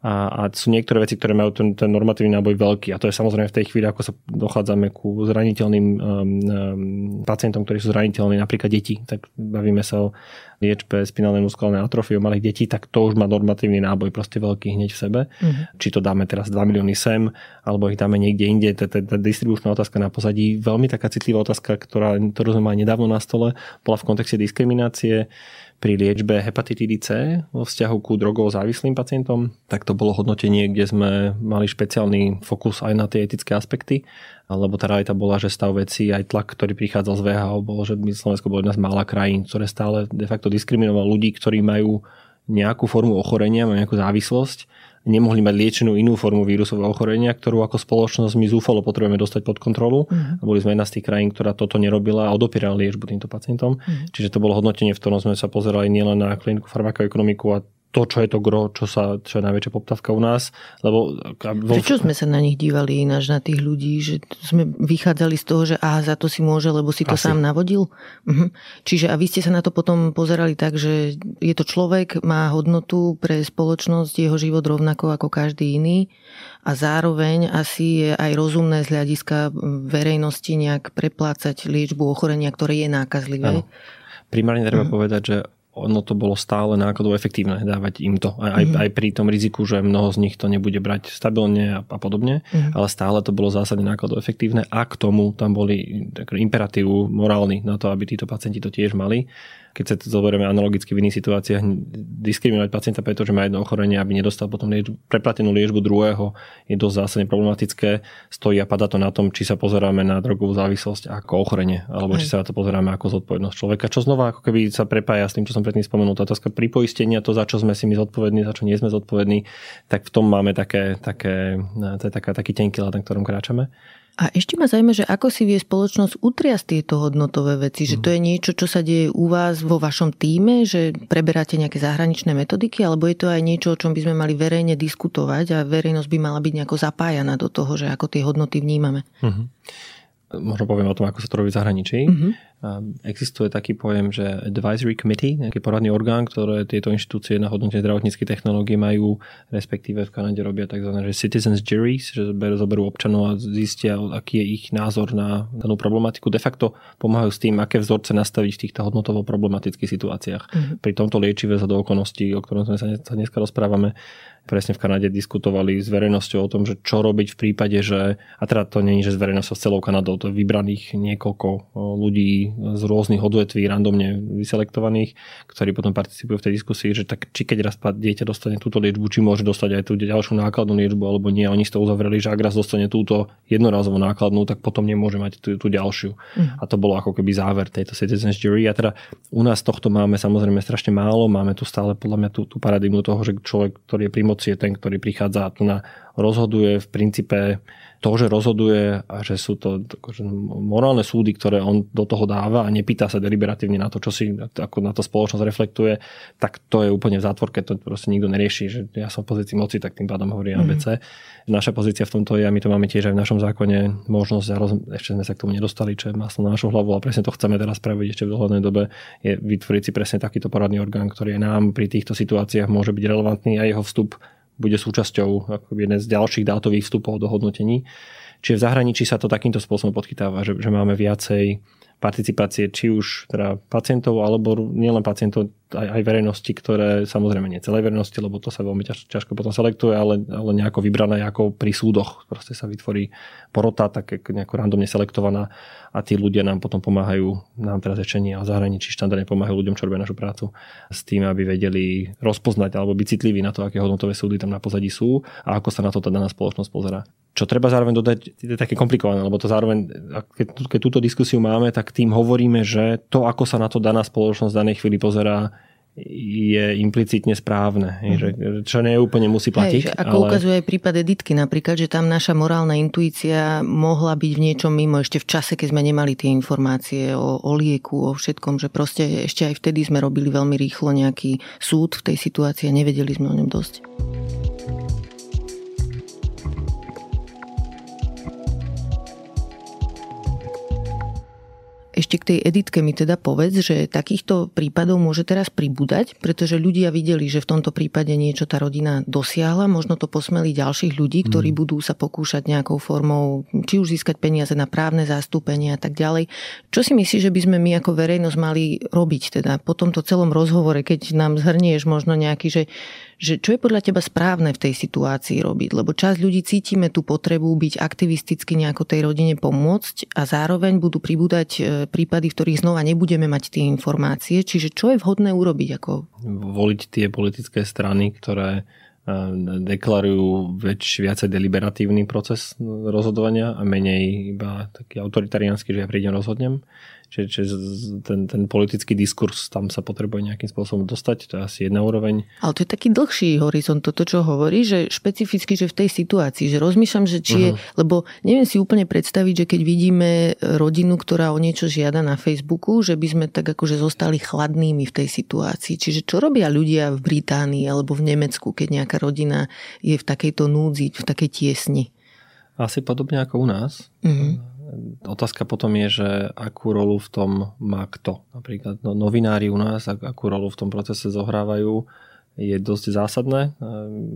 a, a sú niektoré veci, ktoré majú ten, ten normatívny náboj veľký. A to je samozrejme v tej chvíli, ako sa dochádzame ku zraniteľným um, um, pacientom, ktorí sú zraniteľní, napríklad deti. Tak bavíme sa o liečbe spinálnej muskulárnej atrofie u malých detí, tak to už má normatívny náboj proste veľký hneď v sebe. Uh-huh. Či to dáme teraz 2 milióny sem, alebo ich dáme niekde inde. Tá distribučná otázka na pozadí, veľmi taká citlivá otázka, ktorá, ktorú sme mali nedávno na stole, bola v kontexte diskriminácie pri liečbe hepatitidy C vo vzťahu ku drogovo závislým pacientom, tak to bolo hodnotenie, kde sme mali špeciálny fokus aj na tie etické aspekty, lebo tá realita bola, že stav veci aj tlak, ktorý prichádzal z VHO, bolo, že my Slovensko bolo jedna z mála krajín, ktoré stále de facto diskriminoval ľudí, ktorí majú nejakú formu ochorenia, majú nejakú závislosť nemohli mať liečenú inú formu vírusového ochorenia, ktorú ako spoločnosť my zúfalo potrebujeme dostať pod kontrolu. Uh-huh. Boli sme jedna z tých krajín, ktorá toto nerobila a odopierala liečbu týmto pacientom. Uh-huh. Čiže to bolo hodnotenie, v ktorom sme sa pozerali nielen na kliniku farmakoekonomiku a to, čo je to gro, čo, sa, čo je najväčšia poptávka u nás. Lebo, vo... Prečo sme sa na nich dívali ináč na tých ľudí? Že sme vychádzali z toho, že aha, za to si môže, lebo si to Asi. sám navodil? Uh-huh. Čiže a vy ste sa na to potom pozerali tak, že je to človek, má hodnotu pre spoločnosť, jeho život rovnako ako každý iný a zároveň asi je aj rozumné z hľadiska verejnosti nejak preplácať liečbu ochorenia, ktoré je nákazlivé. Ano. Primárne treba uh-huh. povedať, že ono to bolo stále nákladov efektívne dávať im to. Aj, mm-hmm. aj pri tom riziku, že mnoho z nich to nebude brať stabilne a, a podobne, mm-hmm. ale stále to bolo zásadne nákladov efektívne a k tomu tam boli imperatívu morálny na to, aby títo pacienti to tiež mali keď sa to zoberieme analogicky v iných situáciách, diskriminovať pacienta preto, že má jedno ochorenie, aby nedostal potom liečbu, preplatenú liečbu druhého, je dosť zásadne problematické. Stojí a pada to na tom, či sa pozeráme na drogovú závislosť ako ochorenie, alebo či sa na to pozeráme ako zodpovednosť človeka, čo znova ako keby sa prepája s tým, čo som predtým spomenul, tá otázka pripoistenia, to, za čo sme si my zodpovední, za čo nie sme zodpovední, tak v tom máme také, také, to je taká, taký tenký na ktorom kráčame. A ešte ma zaujíma, že ako si vie spoločnosť utriasť tieto hodnotové veci, že to je niečo, čo sa deje u vás vo vašom týme, že preberáte nejaké zahraničné metodiky, alebo je to aj niečo, o čom by sme mali verejne diskutovať a verejnosť by mala byť nejako zapájana do toho, že ako tie hodnoty vnímame. Uh-huh možno poviem o tom, ako sa to robí v zahraničí. Mm-hmm. Existuje taký pojem, že advisory committee, nejaký poradný orgán, ktoré tieto inštitúcie na hodnote zdravotníckej technológie majú, respektíve v Kanade robia tzv. Že citizens juries, že zoberú občanov a zistia, aký je ich názor na danú problematiku. De facto pomáhajú s tým, aké vzorce nastaviť v týchto hodnotovo problematických situáciách. Mm-hmm. Pri tomto liečive za do okolností, o ktorom sme sa dneska rozprávame, presne v Kanade diskutovali s verejnosťou o tom, že čo robiť v prípade, že, a teda to nie je, že s verejnosťou s celou Kanadou, to je vybraných niekoľko ľudí z rôznych odvetví, randomne vyselektovaných, ktorí potom participujú v tej diskusii, že tak či keď raz dieťa dostane túto liečbu, či môže dostať aj tú ďalšiu nákladnú liečbu, alebo nie. Oni toho uzavreli, že ak raz dostane túto jednorazovú nákladnú, tak potom nemôže mať tú, tú ďalšiu. Mm. A to bolo ako keby záver tejto citizens jury. A teda u nás tohto máme samozrejme strašne málo. Máme tu stále podľa mňa tú, tú paradigmu toho, že človek, ktorý je pri moci, je ten, ktorý prichádza tu na rozhoduje v princípe to, že rozhoduje a že sú to akože, morálne súdy, ktoré on do toho dáva a nepýta sa deliberatívne na to, čo si ako na to spoločnosť reflektuje, tak to je úplne v zátvorke, to proste nikto nerieši, že ja som v pozícii moci, tak tým pádom hovorí mm. ABC. Naša pozícia v tomto je, a my to máme tiež aj v našom zákone, možnosť, a roz, ešte sme sa k tomu nedostali, čo je maslo na našu hlavu, a presne to chceme teraz spraviť ešte v dohľadnej dobe, je vytvoriť si presne takýto poradný orgán, ktorý je nám pri týchto situáciách môže byť relevantný a jeho vstup bude súčasťou jeden z ďalších dátových vstupov do hodnotení. Čiže v zahraničí sa to takýmto spôsobom podchytáva, že, že máme viacej participácie či už teda pacientov, alebo nielen pacientov, aj, aj verejnosti, ktoré samozrejme nie celej verejnosti, lebo to sa veľmi ťaž, ťažko potom selektuje, ale, ale nejako vybrané ako pri súdoch. Proste sa vytvorí porota, tak nejako randomne selektovaná a tí ľudia nám potom pomáhajú, nám teraz rečenie a zahraničí štandardne pomáhajú ľuďom, čo robia našu prácu s tým, aby vedeli rozpoznať alebo byť citliví na to, aké hodnotové súdy tam na pozadí sú a ako sa na to tá daná spoločnosť pozerá. Čo treba zároveň dodať, je také komplikované, lebo to zároveň, keď, keď túto diskusiu máme, tak tým hovoríme, že to, ako sa na to daná spoločnosť v danej chvíli pozerá, je implicitne správne. Mm. Že, čo nie úplne musí platiť. Hej, ako ale... ukazuje aj prípad Editky napríklad, že tam naša morálna intuícia mohla byť v niečom mimo ešte v čase, keď sme nemali tie informácie o, o lieku, o všetkom, že proste ešte aj vtedy sme robili veľmi rýchlo nejaký súd v tej situácii a nevedeli sme o ňom dosť. Ešte k tej editke mi teda povedz, že takýchto prípadov môže teraz pribúdať, pretože ľudia videli, že v tomto prípade niečo tá rodina dosiahla, možno to posmeli ďalších ľudí, ktorí mm. budú sa pokúšať nejakou formou, či už získať peniaze na právne zastúpenie a tak ďalej. Čo si myslíš, že by sme my ako verejnosť mali robiť teda po tomto celom rozhovore, keď nám zhrnieš možno nejaký, že že čo je podľa teba správne v tej situácii robiť? Lebo časť ľudí cítime tú potrebu byť aktivisticky nejako tej rodine pomôcť a zároveň budú pribúdať e, prípady, v ktorých znova nebudeme mať tie informácie. Čiže čo je vhodné urobiť? Ako... Voliť tie politické strany, ktoré e, deklarujú väč, viacej deliberatívny proces rozhodovania a menej iba taký autoritariánsky, že ja prídem rozhodnem. Čiže, čiže ten, ten politický diskurs tam sa potrebuje nejakým spôsobom dostať, to je asi jedna úroveň. Ale to je taký dlhší horizont, toto čo hovorí, že špecificky, že v tej situácii, že rozmýšľam, že či uh-huh. je, lebo neviem si úplne predstaviť, že keď vidíme rodinu, ktorá o niečo žiada na Facebooku, že by sme tak akože zostali chladnými v tej situácii. Čiže čo robia ľudia v Británii alebo v Nemecku, keď nejaká rodina je v takejto núdzi, v takej tiesni? Asi podobne ako u nás. Uh-huh Otázka potom je, že akú rolu v tom má kto. Napríklad no, novinári u nás, akú rolu v tom procese zohrávajú, je dosť zásadné.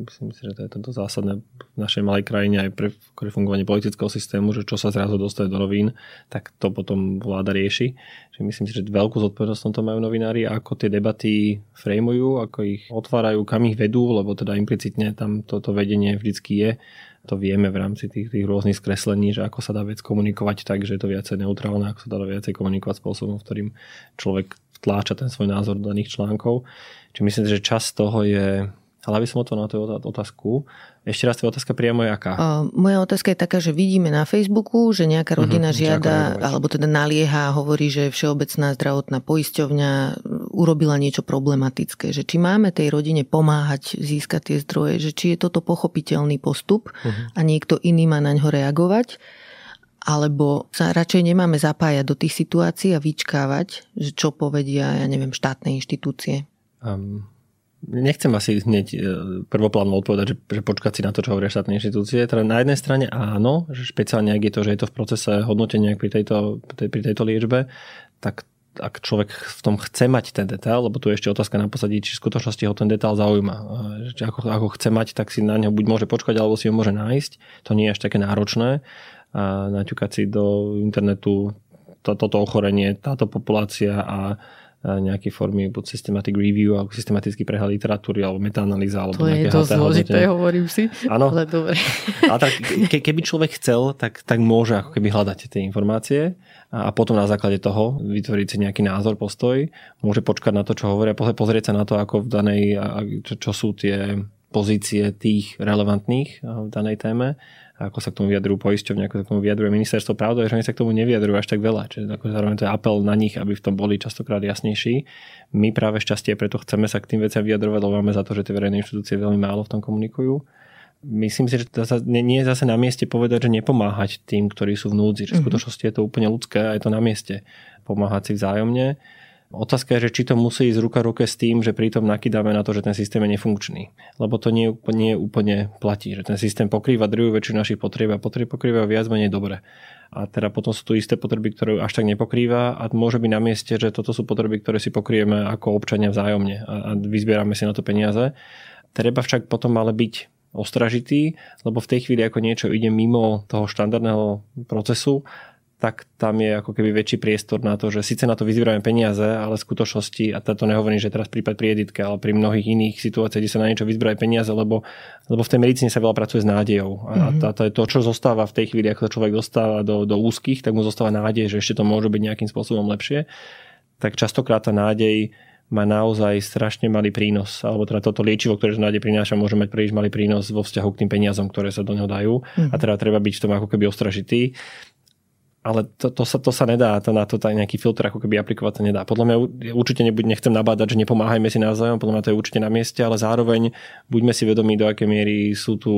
Myslím si, že to je tento zásadné v našej malej krajine aj pre, fungovanie politického systému, že čo sa zrazu dostane do novín, tak to potom vláda rieši. Čiže myslím si, že veľkú zodpovednosť to majú novinári, ako tie debaty frejmujú, ako ich otvárajú, kam ich vedú, lebo teda implicitne tam toto vedenie vždycky je to vieme v rámci tých, tých rôznych skreslení, že ako sa dá vec komunikovať tak, že je to viacej neutrálne, ako sa dá viacej komunikovať spôsobom, v ktorým človek tláča ten svoj názor do daných článkov. Čiže myslím, že čas toho je Ale aby som to na tú otázku, ešte raz, tvoja otázka priamo je aká? Uh, moja otázka je taká, že vidíme na Facebooku, že nejaká mhm, rodina uh-huh, žiada, alebo teda nalieha a hovorí, že Všeobecná zdravotná poisťovňa urobila niečo problematické. Že či máme tej rodine pomáhať získať tie zdroje, že či je toto pochopiteľný postup uh-huh. a niekto iný má na ňo reagovať alebo sa radšej nemáme zapájať do tých situácií a vyčkávať, že čo povedia, ja neviem, štátne inštitúcie? Um, nechcem asi hneď e, prvoplánu odpovedať, že, že počkať si na to, čo hovoria štátne inštitúcie. Teda na jednej strane áno, že špeciálne ak je to, že je to v procese hodnotenia pri tejto, pri tejto liečbe, tak ak človek v tom chce mať ten detail, lebo tu je ešte otázka na posadí, či v skutočnosti ho ten detail zaujíma. Či ako, ako chce mať, tak si na ňo buď môže počkať, alebo si ho môže nájsť. To nie je až také náročné. A naťukať si do internetu to, toto ochorenie, táto populácia a nejaké formy buď systematic review alebo systematický prehľad literatúry alebo metaanalýza alebo to je dosť zložité, hovorím si. Áno. Ale dobre. <laughs> A tak, ke, keby človek chcel, tak, tak môže ako keby hľadať tie informácie a, a potom na základe toho vytvoriť si nejaký názor, postoj. Môže počkať na to, čo hovoria, pozrieť sa na to, ako v danej, čo, čo sú tie pozície tých relevantných v danej téme ako sa k tomu vyjadrujú poisťovne, ako sa k tomu vyjadruje ministerstvo. Pravda je, že oni sa k tomu nevyjadrujú až tak veľa. Čiže ako zároveň to je apel na nich, aby v tom boli častokrát jasnejší. My práve šťastie preto chceme sa k tým veciam vyjadrovať, lebo máme za to, že tie verejné inštitúcie veľmi málo v tom komunikujú. Myslím si, že to nie je zase na mieste povedať, že nepomáhať tým, ktorí sú v núdzi. Že v mhm. skutočnosti je to úplne ľudské a je to na mieste pomáhať si vzájomne Otázka je, že či to musí ísť ruka ruke s tým, že pritom nakydáme na to, že ten systém je nefunkčný. Lebo to nie, nie úplne platí, že ten systém pokrýva druhú väčšinu našich potrieb a potreby pokrýva viac menej dobre. A teda potom sú tu isté potreby, ktoré až tak nepokrýva a môže byť na mieste, že toto sú potreby, ktoré si pokrieme ako občania vzájomne a, a vyzbierame si na to peniaze. Treba však potom ale byť ostražitý, lebo v tej chvíli ako niečo ide mimo toho štandardného procesu, tak tam je ako keby väčší priestor na to, že síce na to vyzbierame peniaze, ale v skutočnosti, a to nehovorím, že teraz prípad pri editke, ale pri mnohých iných situáciách, kde sa na niečo vyzbierajú peniaze, lebo, lebo v tej medicíne sa veľa pracuje s nádejou. A mm-hmm. to to, čo zostáva v tej chvíli, ako sa človek dostáva do, do úzkých, tak mu zostáva nádej, že ešte to môže byť nejakým spôsobom lepšie. Tak častokrát tá nádej má naozaj strašne malý prínos, alebo teda toto liečivo, ktoré nádej prináša, môže mať príliš malý prínos vo vzťahu k tým peniazom, ktoré sa do neho dajú. Mm-hmm. A teda treba byť v tom ako keby ostražitý ale to, to, sa, to sa nedá, to na to tak nejaký filtr ako keby aplikovať sa nedá. Podľa mňa určite nebuď, nechcem nabádať, že nepomáhajme si navzájom, podľa mňa to je určite na mieste, ale zároveň buďme si vedomí, do akej miery sú tu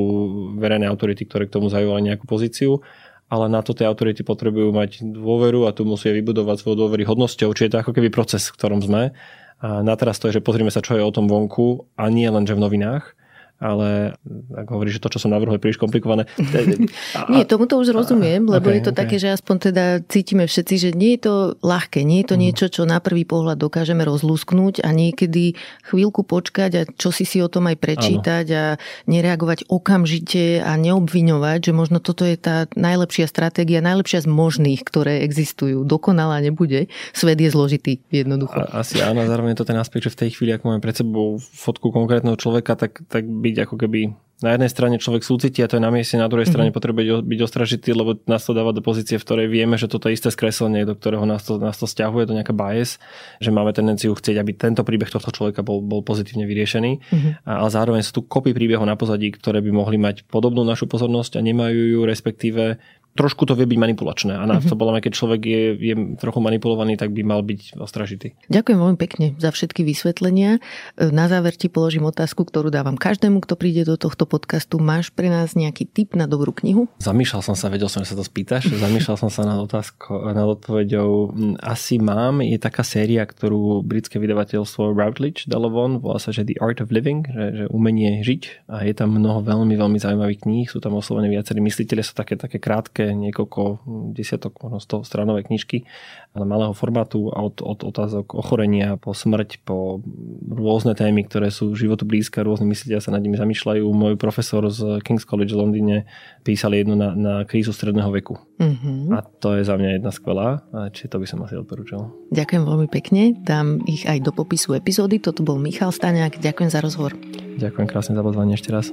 verejné autority, ktoré k tomu zaujali nejakú pozíciu ale na to tie autority potrebujú mať dôveru a tu musia vybudovať svoju dôvery hodnosťou, čiže je to ako keby proces, v ktorom sme. A na teraz to je, že pozrime sa, čo je o tom vonku a nie len, že v novinách ale ak hovorí, že to, čo som navrhol, je príliš komplikované. <laughs> A, nie, tomu to už rozumiem, lebo okay, je to okay. také, že aspoň teda cítime všetci, že nie je to ľahké, nie je to mm. niečo, čo na prvý pohľad dokážeme rozlúsknuť a niekedy chvíľku počkať a čo si si o tom aj prečítať ano. a nereagovať okamžite a neobviňovať, že možno toto je tá najlepšia stratégia, najlepšia z možných, ktoré existujú. Dokonalá nebude. Svet je zložitý, jednoducho. A, asi áno, zároveň je to ten aspekt, že v tej chvíli, ako máme pred sebou fotku konkrétneho človeka, tak, tak byť ako keby na jednej strane človek súcití a to je na mieste, na druhej strane mm-hmm. potrebuje byť ostražitý, lebo nás to dáva do pozície, v ktorej vieme, že toto je isté skreslenie, do ktorého nás to, nás to stiahuje, to nejaká bias, že máme tendenciu chcieť, aby tento príbeh tohto človeka bol, bol pozitívne vyriešený. Mm-hmm. A, ale zároveň sú tu kopy príbehov na pozadí, ktoré by mohli mať podobnú našu pozornosť a nemajú ju, respektíve trošku to vie byť manipulačné. A na to bolo, keď človek je, je trochu manipulovaný, tak by mal byť ostražitý. Ďakujem veľmi pekne za všetky vysvetlenia. Na záver ti položím otázku, ktorú dávam každému, kto príde do tohto podcastu. Máš pre nás nejaký tip na dobrú knihu? Zamýšľal som sa, vedel som, že sa to spýtaš. <laughs> Zamýšľal som sa nad, otázkou, nad odpovedou. Asi mám, je taká séria, ktorú britské vydavateľstvo Routledge dalo von, volá sa, že The Art of Living, že, že umenie žiť. A je tam mnoho veľmi, veľmi zaujímavých kníh. Sú tam oslovené viacerí mysliteľe, sú také, také krátke niekoľko desiatok, možno 100 stranové knižky, malého formátu od, od otázok ochorenia po smrť, po rôzne témy, ktoré sú životu blízke, rôzne mysliteľia sa nad nimi zamýšľajú. Môj profesor z King's College v Londýne písal jednu na, na krízu stredného veku. Mm-hmm. A to je za mňa jedna skvelá, či to by som asi odporúčal. Ďakujem veľmi pekne, dám ich aj do popisu epizódy. Toto bol Michal Staniak, ďakujem za rozhovor. Ďakujem krásne za pozvanie ešte raz.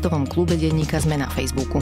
podcastovom klube denníka Sme na Facebooku.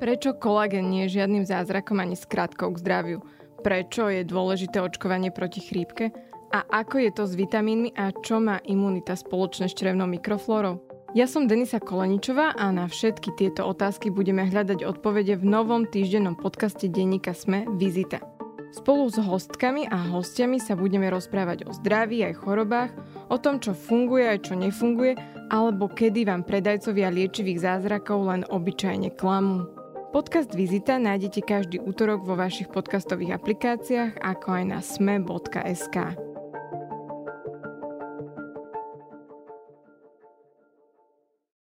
Prečo kolagen nie je žiadnym zázrakom ani skratkou k zdraviu? Prečo je dôležité očkovanie proti chrípke? A ako je to s vitamínmi a čo má imunita spoločné s črevnou mikroflórou? Ja som Denisa Koleničová a na všetky tieto otázky budeme hľadať odpovede v novom týždennom podcaste denníka Sme Vizita. Spolu s hostkami a hostiami sa budeme rozprávať o zdraví aj chorobách, o tom, čo funguje aj čo nefunguje, alebo kedy vám predajcovia liečivých zázrakov len obyčajne klamú. Podcast Vizita nájdete každý útorok vo vašich podcastových aplikáciách, ako aj na sme.sk.